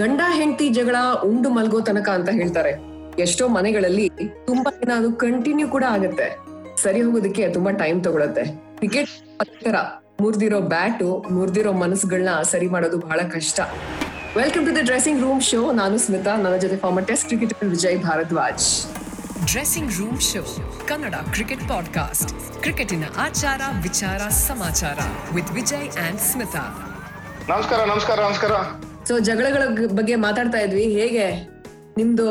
ಗಂಡ ಹೆಂಡತಿ ಜಗಳ ಉಂಡು ಮಲ್ಗೋ ತನಕ ಅಂತ ಹೇಳ್ತಾರೆ. ಎಷ್ಟೋ ಮನೆಗಳಲ್ಲಿ ತುಂಬಾ ದಿನ ಅದು ಕಂಟಿನ್ಯೂ ಕೂಡ ಆಗತ್ತೆ. ಸರಿ ಹೋಗೋದಕ್ಕೆ ತುಂಬಾ ಟೈಮ್ ತಗೊಳತ್ತೆ. ಕ್ರಿಕೆಟ್ ತರ ಮುರಿದಿರೋ ಬ್ಯಾಟು ಮುರಿದಿರೋ ಮನಸ್ಸುಗಳನ್ನ ಸರಿ ಮಾಡೋದು ಬಹಳ ಕಷ್ಟ. Welcome to the dressing room show ನಾನು ಸ್ಮಿತಾ ನನ್ನ ಜೊತೆ former test cricketer Vijay Bharadwaj. Dressing room show Kannada cricket podcast ಕ್ರಿಕೆಟಿನ ಆಚಾರ ವಿಚಾರ ಸಮಾಚಾರ ವಿತ್ ವಿಜಯ್ ಅಂಡ್ ಸ್ಮಿತಾ. ನಮಸ್ಕಾರ ನಮಸ್ಕಾರ ನಮಸ್ಕಾರ. ಸೊ ಜಗಳಗಳ ಬಗ್ಗೆ ಮಾತಾಡ್ತಾ ಇದ್ವಿ ಹೇಗೆ? ನಿಮ್ದು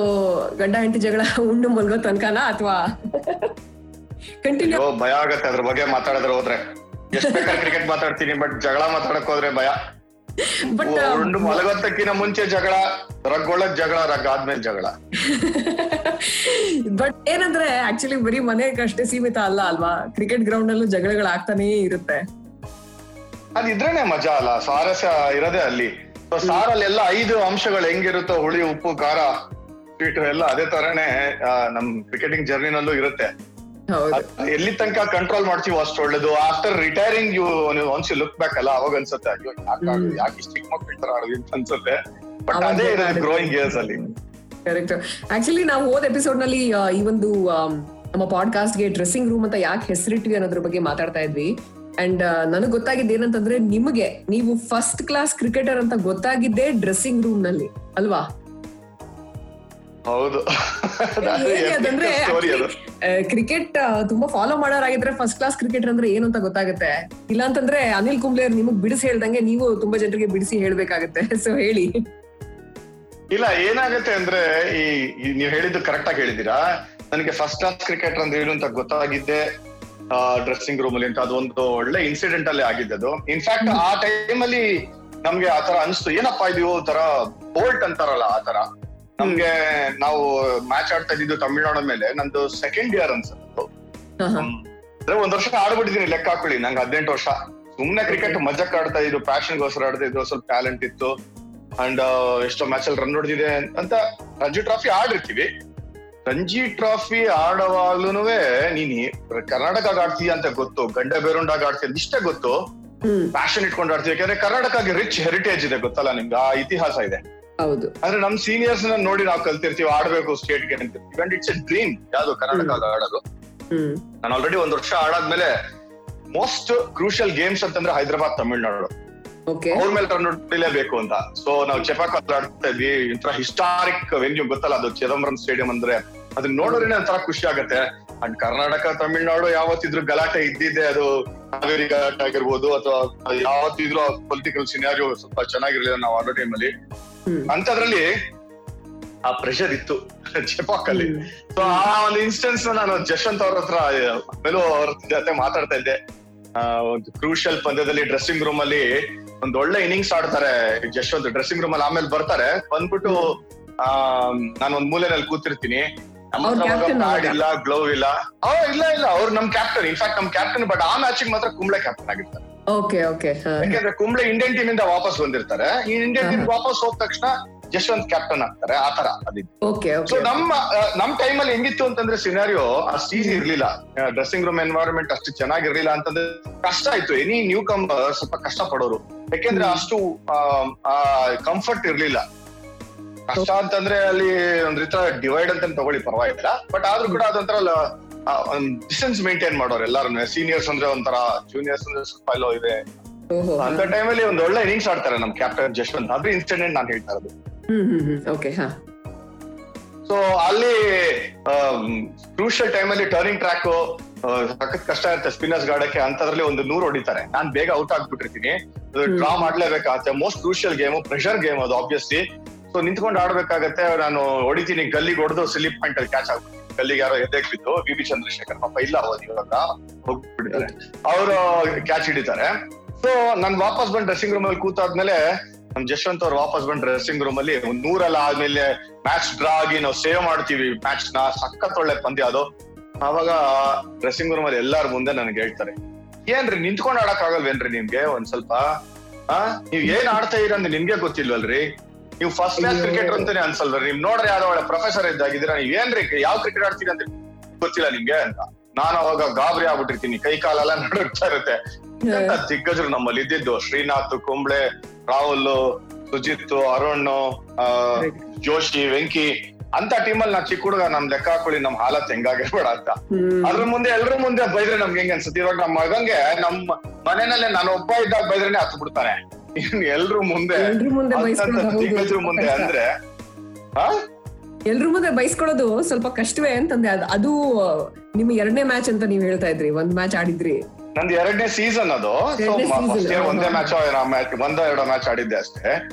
ಗಂಡ ಹೆಂಡತಿ ಜಗಳ ಉಂಡು ಮಲ್ಗೋ ತನಕನಾ ಅಥವಾ? ಕಂಟಿನ್ಯೂ ಭಯ ಆಗತ್ತೆ ಅದ್ರ ಬಗ್ಗೆ ಮಾತಾಡಿದ್ರೆ ಹೋದ್ರೆ. ಎಷ್ಟ್ ಬೇಕಾದ್ರೆ ಕ್ರಿಕೆಟ್ ಮಾತಾಡ್ತೀನಿ ಬಟ್ ಜಗಳ ಮಾತಾಡಕ್ ಹೋದ್ರೆ ಭಯ. ಬಟ್ ಉಂಡು ಮಲಗೋತಕ್ಕಿನ ಮುಂಚೆ ಜಗಳ ರಗ್ಗೊಳ್ಳೋದ್ ಜಗಳ ರಗ್ ಆದ್ಮೇಲೆ ಜಗಳ. ಬಟ್ ಏನಂದ್ರೆ ಆಕ್ಚುಲಿ ಬರೀ ಮನೆಗೆ ಅಷ್ಟೇ ಸೀಮಿತ ಅಲ್ಲ ಅಲ್ವಾ? ಕ್ರಿಕೆಟ್ ಗ್ರೌಂಡ್ ಅಲ್ಲೂ ಜಗಳಗಳಾಗ್ತಾನೇ ಇರುತ್ತೆ. ಅದಿದ್ರೇನೆ ಮಜಾ ಅಲ್ಲ ಸ್ವಾರಸ್ಯ ಇರೋದೇ ಅಲ್ಲಿ. ಸೊ ಸಾರಲ್ಲಿ ಎಲ್ಲ ಐದು ಅಂಶಗಳು ಹೆಂಗಿರುತ್ತೋ ಹುಳಿ ಉಪ್ಪು ಖಾರ ಸ್ವೀಟು ಎಲ್ಲ ಅದೇ ತರನೇ ನಮ್ ಕ್ರಿಕೆಟಿಂಗ್ ಜರ್ನಿನಲ್ಲೂ ಇರುತ್ತೆ. ಎಲ್ಲಿ ತನಕ ಕಂಟ್ರೋಲ್ ಮಾಡ್ತೀವೋ ಅಷ್ಟು ಒಳ್ಳೇದು. After retiring you once look back ಅಲ್ಲ ಅವಾಗ ಅನ್ಸುತ್ತೆ ಅಯ್ಯೋ ಯಾಕೆ ಯಾಕೆ ಚಿಕ್ಕ ತರ ಅಂತ ಅನ್ಸುತ್ತೆ. ಬಟ್ ಅದೇ ಇರೋದು ಗ್ರೋಯಿಂಗ್ ಇಯರ್ಸ್ ಅಲ್ಲಿ. ಕರೆಕ್ಟ್ ಆಕ್ಚುಲಿ ನಾವು ಹೋದ ಎಪಿಸೋಡ್ನಲ್ಲಿ ಈ ಒಂದು ನಮ್ಮ ಪಾಡ್ಕಾಸ್ಟ್ಗೆ ಡ್ರೆಸ್ಸಿಂಗ್ ರೂಮ್ ಅಂತ ಯಾಕೆ ಹೆಸರಿಟ್ವಿ ಅನ್ನೋದ್ರ ಬಗ್ಗೆ ಮಾತಾಡ್ತಾ ಇದ್ವಿ. ಅಂಡ್ ನನಗೆ ಗೊತ್ತಾಗಿದ್ದು ಏನಂತಂದ್ರೆ ನಿಮಗೆ ನೀವು ಫಸ್ಟ್ ಕ್ಲಾಸ್ ಕ್ರಿಕೆಟರ್ ಅಂತ ಗೊತ್ತಾಗಿದ್ದೇ ಡ್ರೆಸ್ಸಿಂಗ್ ರೂಮ್ನಲ್ಲಿ ಅಲ್ವಾ? ಹೌದು. ಹೇಗೆ ಅದಂದ್ರೆ ಸ್ಟೋರಿ ಅದು. ಕ್ರಿಕೆಟ್ ತುಂಬಾ ಫಾಲೋ ಮಾಡೋರಾಗಿದ್ರೆ ಫಸ್ಟ್ ಕ್ಲಾಸ್ ಕ್ರಿಕೆಟರ್ ಅಂದ್ರೆ ಏನು ಅಂತ ಗೊತ್ತಾಗುತ್ತೆ? ಇಲ್ಲ ಅಂತಂದ್ರೆ ಅನಿಲ್ ಕುಂಬ್ಳೆ ಅವ್ರು ನಿಮಗ್ ಬಿಡಿಸಿ ಹೇಳ್ದಂಗೆ ನೀವು ತುಂಬಾ ಜನರಿಗೆ ಬಿಡಿಸಿ ಹೇಳ್ಬೇಕಾಗತ್ತೆ. ಸೊ ಹೇಳಿ. ಇಲ್ಲ ಏನಾಗುತ್ತೆ ಅಂದ್ರೆ ಈ ನೀವು ನೀವ್ ಹೇಳಿದ್ದು ಕರೆಕ್ಟ್ ಆಗಿ ಹೇಳಿದೀರಾ ನನಗೆ ಫಸ್ಟ್ ಕ್ಲಾಸ್ ಕ್ರಿಕೆಟರ್ ಅಂದ್ರೆ ಏನು ಅಂತ ಗೊತ್ತಾಗಿದ್ದೆ ಡ್ರೆಸ್ಸಿಂಗ್ ರೂಮ್ ಅಲ್ಲಿ ಅಂತ ಅದೊಂದು ಒಳ್ಳೆ ಇನ್ಸಿಡೆಂಟ್ ಅಲ್ಲಿ ಆಗಿದ್ದದು. ಇನ್ಫ್ಯಾಕ್ಟ್ ಆ ಟೈಮ್ ಅಲ್ಲಿ ನಮ್ಗೆ ಆತರ ಅನಿಸ್ತು. ಏನಪ್ಪಾ ಇದು ತರ ಬೋಲ್ಟ್ ಅಂತಾರಲ್ಲ ಆ ತರ ನಮ್ಗೆ ನಾವು ಮ್ಯಾಚ್ ಆಡ್ತಾ ಇದ್ದಿದ್ದು ತಮಿಳ್ನಾಡು ಮೇಲೆ. ನಂದು ಸೆಕೆಂಡ್ ಇಯರ್ ಅನ್ಸುತ್ತೆ. ಅಂದ್ರೆ ಒಂದ್ ವರ್ಷ ಆಡ್ಬಿಟ್ಟಿದೀನಿ ಲೆಕ್ಕ ಹಾಕೊಳ್ಳಿ. ನಂಗೆ ಹದಿನೆಂಟು ವರ್ಷ. ಸುಮ್ನೆ ಕ್ರಿಕೆಟ್ ಮಜಕ್ ಆಡ್ತಾ ಇದ್ರು ಪ್ಯಾಷನ್ಗೋಸ್ಕರ ಆಡ್ತಾ ಇದ್ರು ಸ್ವಲ್ಪ ಟ್ಯಾಲೆಂಟ್ ಇತ್ತು. ಅಂಡ್ ಎಷ್ಟೋ ಮ್ಯಾಚ್ ಅಲ್ಲಿ ರನ್ ಹೊಡೆದಿದೆ ಅಂತ ರಂಜಿ ಟ್ರಾಫಿ ಆಡಿರ್ತೀವಿ. ರಂಜಿ ಟ್ರಾಫಿ ಆಡುವಾಗ್ಲೂ ನೀನ್ ಕರ್ನಾಟಕ ಆಡ್ತೀಯ ಅಂತ ಗೊತ್ತು ಗಂಡ ಬೇರುಂಡಾಗ ಆಡ್ತೀಯ ಇಷ್ಟೇ ಗೊತ್ತು. ಪ್ಯಾಷನ್ ಇಟ್ಕೊಂಡು ಆಡ್ತೀವಿ ಯಾಕಂದ್ರೆ ಕರ್ನಾಟಕಗೆ ರಿಚ್ ಹೆರಿಟೇಜ್ ಇದೆ ಗೊತ್ತಲ್ಲ ನಿಮ್ಗೆ? ಆ ಇತಿಹಾಸ ಇದೆ. ಹೌದು. ಅಂದ್ರೆ ನಮ್ ಸೀನಿಯರ್ಸ್ನ ನೋಡಿ ನಾವು ಕಲ್ತಿರ್ತೀವಿ ಆಡ್ಬೇಕು ಸ್ಟೇಟ್ಗೆ ಅಂತಿರ್ತೀವಿ ಅಂಡ್ ಇಟ್ಸ್ ಎ ಡ್ರೀಮ್ ಯಾವ್ದು ಕರ್ನಾಟಕ ಆಡೋದು. ನಾನು ಆಲ್ರೆಡಿ ಒಂದ್ ವರ್ಷ ಆಡಾದ್ಮೇಲೆ ಮೋಸ್ಟ್ ಕ್ರೂಷಿಯಲ್ ಗೇಮ್ಸ್ ಅಂತಂದ್ರೆ ಹೈದರಾಬಾದ್ ತಮಿಳ್ನಾಡು. ಅವ್ರ ಮೇಲೆ ರನ್ ಹೊಡಿಲೇಬೇಕು ಅಂತ. ಸೊ ನಾವು ಚೆಪಾಕ್ ಆಡ್ತಾ ಇದ್ವಿ. ಇಂತರ ಹಿಸ್ಟಾರಿಕ್ ವೆನ್ಯೂ ಗೊತ್ತಲ್ಲ ಅದು? ಚಿದಂಬರಂ ಸ್ಟೇಡಿಯಂ ಅಂದ್ರೆ ಅದನ್ನ ನೋಡೋದ್ರೇನೆ ಒಂಥರ ಖುಷಿ ಆಗತ್ತೆ. ಅಂಡ್ ಕರ್ನಾಟಕ ತಮಿಳ್ನಾಡು ಯಾವತ್ತಿದ್ರು ಗಲಾಟೆ ಇದ್ದಿದ್ದೆ ಅದು ಕಾವೇರಿ ಗಲಾಟೆ ಆಗಿರ್ಬೋದು ಅಥವಾ ಯಾವತ್ತಿದ್ರು ಪೊಲಿಟಿಕಲ್ ಸಿನಾರಿಯೋ ಸ್ವಲ್ಪ ಚೆನ್ನಾಗಿರ್ಲಿಲ್ಲ ನಾವು ಆಡೋ ಟೈಮಲ್ಲಿ ಅಲ್ಲಿ. ಅಂತದ್ರಲ್ಲಿ ಆ ಪ್ರೆಷರ್ ಇತ್ತು ಚೆಪಾಕ್ ಅಲ್ಲಿ. ಸೊ ಆ ಒಂದು ಇನ್ಸ್ಟೆನ್ಸ್ ನಾನು ಜಶ್ವಂತ್ ಅವ್ರ ಹತ್ರ ಮೇಲೂ ಅವ್ರ ಜೊತೆ ಮಾತಾಡ್ತಾ ಇದ್ದೆ. ಆ, ಒಂದು ಕ್ರೂಷಿಯಲ್ ಪಂದ್ಯದಲ್ಲಿ ಡ್ರೆಸ್ಸಿಂಗ್ ರೂಮ್ ಅಲ್ಲಿ ಒಂದ್ ಒಳ್ಳೆ ಇನ್ನಿಂಗ್ಸ್ ಆಡ್ತಾರೆ ಜಶವಂತ್. ಡ್ರೆಸ್ಸಿಂಗ್ ರೂಮ್ ಅಲ್ಲಿ ಆಮೇಲೆ ಬರ್ತಾರೆ. ಬಂದ್ಬಿಟ್ಟು ಆ ನಾನು ಒಂದ್ ಮೂಲೆನಲ್ಲಿ ಕೂತಿರ್ತೀನಿ. Captain ಇಲ್ಲ ಗ್ಲೋ ಇಲ್ಲ. ಇಲ್ಲ ಇಲ್ಲ ಅವ್ರು ನಮ್ ಕ್ಯಾಪ್ಟನ್ ಇನ್ಫ್ಯಾಕ್ಟ್ ನಮ್ ಕ್ಯಾಪ್ಟನ್ ಬಟ್ ಆ ಮ್ಯಾಚಿಗೆ ಮಾತ್ರ ಕುಂಬ್ಳೆ ಕ್ಯಾಪ್ಟನ್ ಆಗಿರ್ತಾರೆ. ಓಕೆ ಓಕೆ ಯಾಕಂದ್ರೆ ಕುಂಬ್ಳೆ ಇಂಡಿಯನ್ ಟೀಮ್ ಇಂದ ವಾಪಸ್ ಬಂದಿರ್ತಾರೆ. ಈ ಇಂಡಿಯನ್ ಟೀಮ್ ವಾಪಸ್ ಹೋದ ತಕ್ಷಣ ಜಸ್ವಂತ್ ಕ್ಯಾಪ್ಟನ್ ಆಗ್ತಾರೆ ಆತರ ತರ ಓಕೆ ಸೊ ನಮ್ಮ ಆ, ನಮ್ ಟೈಮ್ ಅಲ್ಲಿ ಹೆಂಗಿತ್ತು ಅಂತಂದ್ರೆ ಸಿನಾರಿಯೋ ಅಷ್ಟು ಈಸಿ ಇರ್ಲಿಲ್ಲ. ಡ್ರೆಸ್ಸಿಂಗ್ ರೂಮ್ ಎನ್ವೈರನ್ಮೆಂಟ್ ಅಷ್ಟು ಚೆನ್ನಾಗಿರ್ಲಿಲ್ಲ ಅಂತಂದ್ರೆ ಕಷ್ಟ ಆಯ್ತು. ಎನಿ ನ್ಯೂ ಕಮ್ ಸ್ವಲ್ಪ ಕಷ್ಟ ಪಡೋರು ಯಾಕೆಂದ್ರೆ. ಅಷ್ಟು ಕಂಫರ್ಟ್ ಇರ್ಲಿಲ್ಲ. ಕಷ್ಟ ಅಂತಂದ್ರೆ ಅಲ್ಲಿ ಒಂದ್ ರೀತಿ ಡಿವೈಡ್ ಅಂತ ತಗೊಳ್ಳಿ ಪರವಾಗಿಲ್ಲ. ಬಟ್ ಆದ್ರೂ ಕೂಡ ಅದೊಂಥರ ಡಿಸ್ಟೆನ್ಸ್ ಮೇಂಟೈನ್ ಮಾಡೋರು ಎಲ್ಲಾರು ಸೀನಿಯರ್ಸ್ ಅಂದ್ರೆ ಒಂಥರ ಜೂನಿಯರ್ಸ್ ಅಂದ್ರೆ ಸ್ವಲ್ಪ ಎಲ್ಲೋ ಇದೆ. ಅಂತ ಟೈಮಲ್ಲಿ ಒಂದ್ ಒಳ್ಳೆ ಇನ್ನಿಂಗ್ಸ್ ಆಡ್ತಾರೆ ನಮ್ ಕ್ಯಾಪ್ಟನ್ ಜಶ್ವಂತ್ ಅದ್ರ ಇನ್ಸಿಡೆಂಟ್ ನಾನು ಹೇಳ್ತಾ ಇರೋದು. ಸೊ ಅಲ್ಲಿ ಕ್ರೂಷಿಯಲ್ ಟೈಮ್ ಅಲ್ಲಿ ಟರ್ನಿಂಗ್ ಟ್ರ್ಯಾಕ್ ಸಖತ್ ಕಷ್ಟ ಇರುತ್ತೆ ಸ್ಪಿನ್ನರ್ಸ್ ಗಾಡಕ್ಕೆ ಅಂತದ್ರಲ್ಲಿ ಒಂದು ನೂರು ಹೊಡಿತಾರೆ. ನಾನ್ ಬೇಗ ಔಟ್ ಆಗ್ಬಿಟ್ಟಿರ್ತೀನಿ. Draw ಮಾಡ್ಲೇಬೇಕಾಗುತ್ತೆ. Most crucial game pressure game ಅದು ಆಬ್ವಿಯಸ್ಲಿ ಸೊ ನಿಂತ್ಕೊಂಡು ಆಡ್ಬೇಕಾಗತ್ತೆ, ನಾನು ಹೊಡಿತೀನಿ. ಗಲ್ಲಿಗೆ ಹೊಡೆದು ಸ್ಲಿಪ್ ಪಾಯಿಂಟ್ ಅಲ್ಲಿ ಕ್ಯಾಚ್ ಆಗ್ಬಿಟ್ಟು ಗಲ್ಲಿಗೆ ಯಾರೋ ಎದ್ದೆ ಬಿದ್ದು, ವಿ. ಬಿ ಚಂದ್ರಶೇಖರ್ ಪಾಪ ಇಲ್ಲ ಹೋದ್ ಇವಾಗ ಹೋಗ್ಬಿಟ್ಟಿದ್ದಾರೆ. ಅವರು ಕ್ಯಾಚ್ ಹಿಡಿತಾರೆ. ಸೊ ನಾನು ವಾಪಸ್ ಬಂದ್ ಡ್ರೆಸ್ಸಿಂಗ್ ರೂಮ್ ಅಲ್ಲಿ ಕೂತಾದ್ಮೇಲೆ, ನಮ್ ಜಶ್ವಂತ್ ಅವ್ರು ವಾಪಸ್ ಬಂದ್ ಡ್ರೆಸ್ಸಿಂಗ್ ರೂಮ್ ಅಲ್ಲಿ ಒಂದ್ ನೂರಲ್ಲ ಆದ್ಮೇಲೆ ಮ್ಯಾಚ್ ಡ್ರಾ ಆಗಿ ನಾವು ಸೇವ್ ಮಾಡ್ತೀವಿ ಮ್ಯಾಚ್ನ. ಸಖತ್ ಒಳ್ಳೆ ಪಂದ್ಯ ಅದು. ಅವಾಗ ಡ್ರೆಸ್ಸಿಂಗ್ ರೂಮ್ ಅಲ್ಲಿ ಎಲ್ಲಾರ ಮುಂದೆ ನನಗೆ ಹೇಳ್ತಾರೆ, ಏನ್ರಿ, ನಿಂತ್ಕೊಂಡ್ ಆಡಕ್ ಆಗಲ್ವೇನ್ರಿ ನಿಮ್ಗೆ? ಒಂದ್ ಸ್ವಲ್ಪ, ಆ, ನೀವ್ ಏನ್ ಆಡ್ತಾ ಇರ ಅಂದ್ರೆ ನಿಮ್ಗೆ ಗೊತ್ತಿಲ್ವಲ್ರಿ? ನೀವು ಫಸ್ಟ್ ಕ್ಲಾಸ್. ಕ್ರಿಕೆಟರ್ ಅಂತಾನೆ ಅನ್ಸಲ್ರಿ ನಿಮ್ ನೋಡ್ರಿ ಯಾರೋ ಒಳ್ಳೆ ಪ್ರೊಫೆಸರ್ ಇದ್ದಾಗಿದ್ದೀರಾ ನೀವ್ ಏನ್ರಿ ಯಾವ ಕ್ರಿಕೆಟ್ ಆಡ್ತೀರಿ ಅಂತ ಗೊತ್ತಿಲ್ಲ ನಿಮ್ಗೆ ಅಂತ. ನಾನು ಅವಾಗ ಗಾಬರಿ ಆಗ್ಬಿಟ್ಟಿರ್ತೀನಿ. ಕೈ ಕಾಲೆಲ್ಲ ನಡುಗ್ತಾ ಇರುತ್ತೆ. ದಿಗ್ಗಜರು ನಮ್ಮಲ್ಲಿ ಇದ್ದಿದ್ದು? ಶ್ರೀನಾಥ್ ಕುಂಬ್ಳೆ ರಾಹುಲ್ ಸುಜಿತ್ ಅರುಣ್ ಆ, ಜೋಶಿ ವೆಂಕಿ. ಅಂತ ಟೀಮಲ್ಲಿ ನಾ ಚಿಕ್ಕ ಹುಡುಗ ನಮ್ ಲೆಕ್ಕ ಹಾಕೊಳ್ಳಿ ನಮ್ ಹಾಲತ್ ಹೆಂಗಾಗಿರ್ಬೇಡ ಅಂತ. ಅದ್ರ ಮುಂದೆ ಎಲ್ರ ಮುಂದೆ ಬೈದ್ರೆ ನಮ್ಗೆ ಹೆಂಗ ಅನ್ಸುತ್ತೆ? ಇವಾಗ ನಮ್ಮ ಮಗಂಗೆ ನಮ್ ಮನೆಯಲ್ಲೇ ನಾನು ಒಬ್ಬ ಇದ್ದಾಗ ಬೈದ್ರೇನೆ ಹತ್ತು ಬಿಡ್ತಾನೆ ಎಲ್ರು ಮುಂದೆ ಎಲ್ರು ಮುಂದೆ ಅಂದ್ರೆ? ಎಲ್ರ ಮುಂದೆ ಬೈಸ್ಕೊಳ್ಳೋದು ಸ್ವಲ್ಪ ಕಷ್ಟವೇ ಅಂತಂದೆ. ಅದ್- ಅದು ನಿಮ್ಮ ಎರಡನೇ ಮ್ಯಾಚ್ ಅಂತ ನೀವ್ ಹೇಳ್ತಾ ಇದ್ರಿ ಒಂದ್ ಮ್ಯಾಚ್ ಆಡಿದ್ರಿ. ನಂದು ಎರಡನೇ ಸೀಸನ್ ಅದು. ಒಂದೇ. ಮ್ಯಾಚ್ ಮ್ಯಾಚ್ ಒಂದೋ ಎರಡೋ ಮ್ಯಾಚ್ ಆಡಿದ್ದೆ ಅಷ್ಟೇ.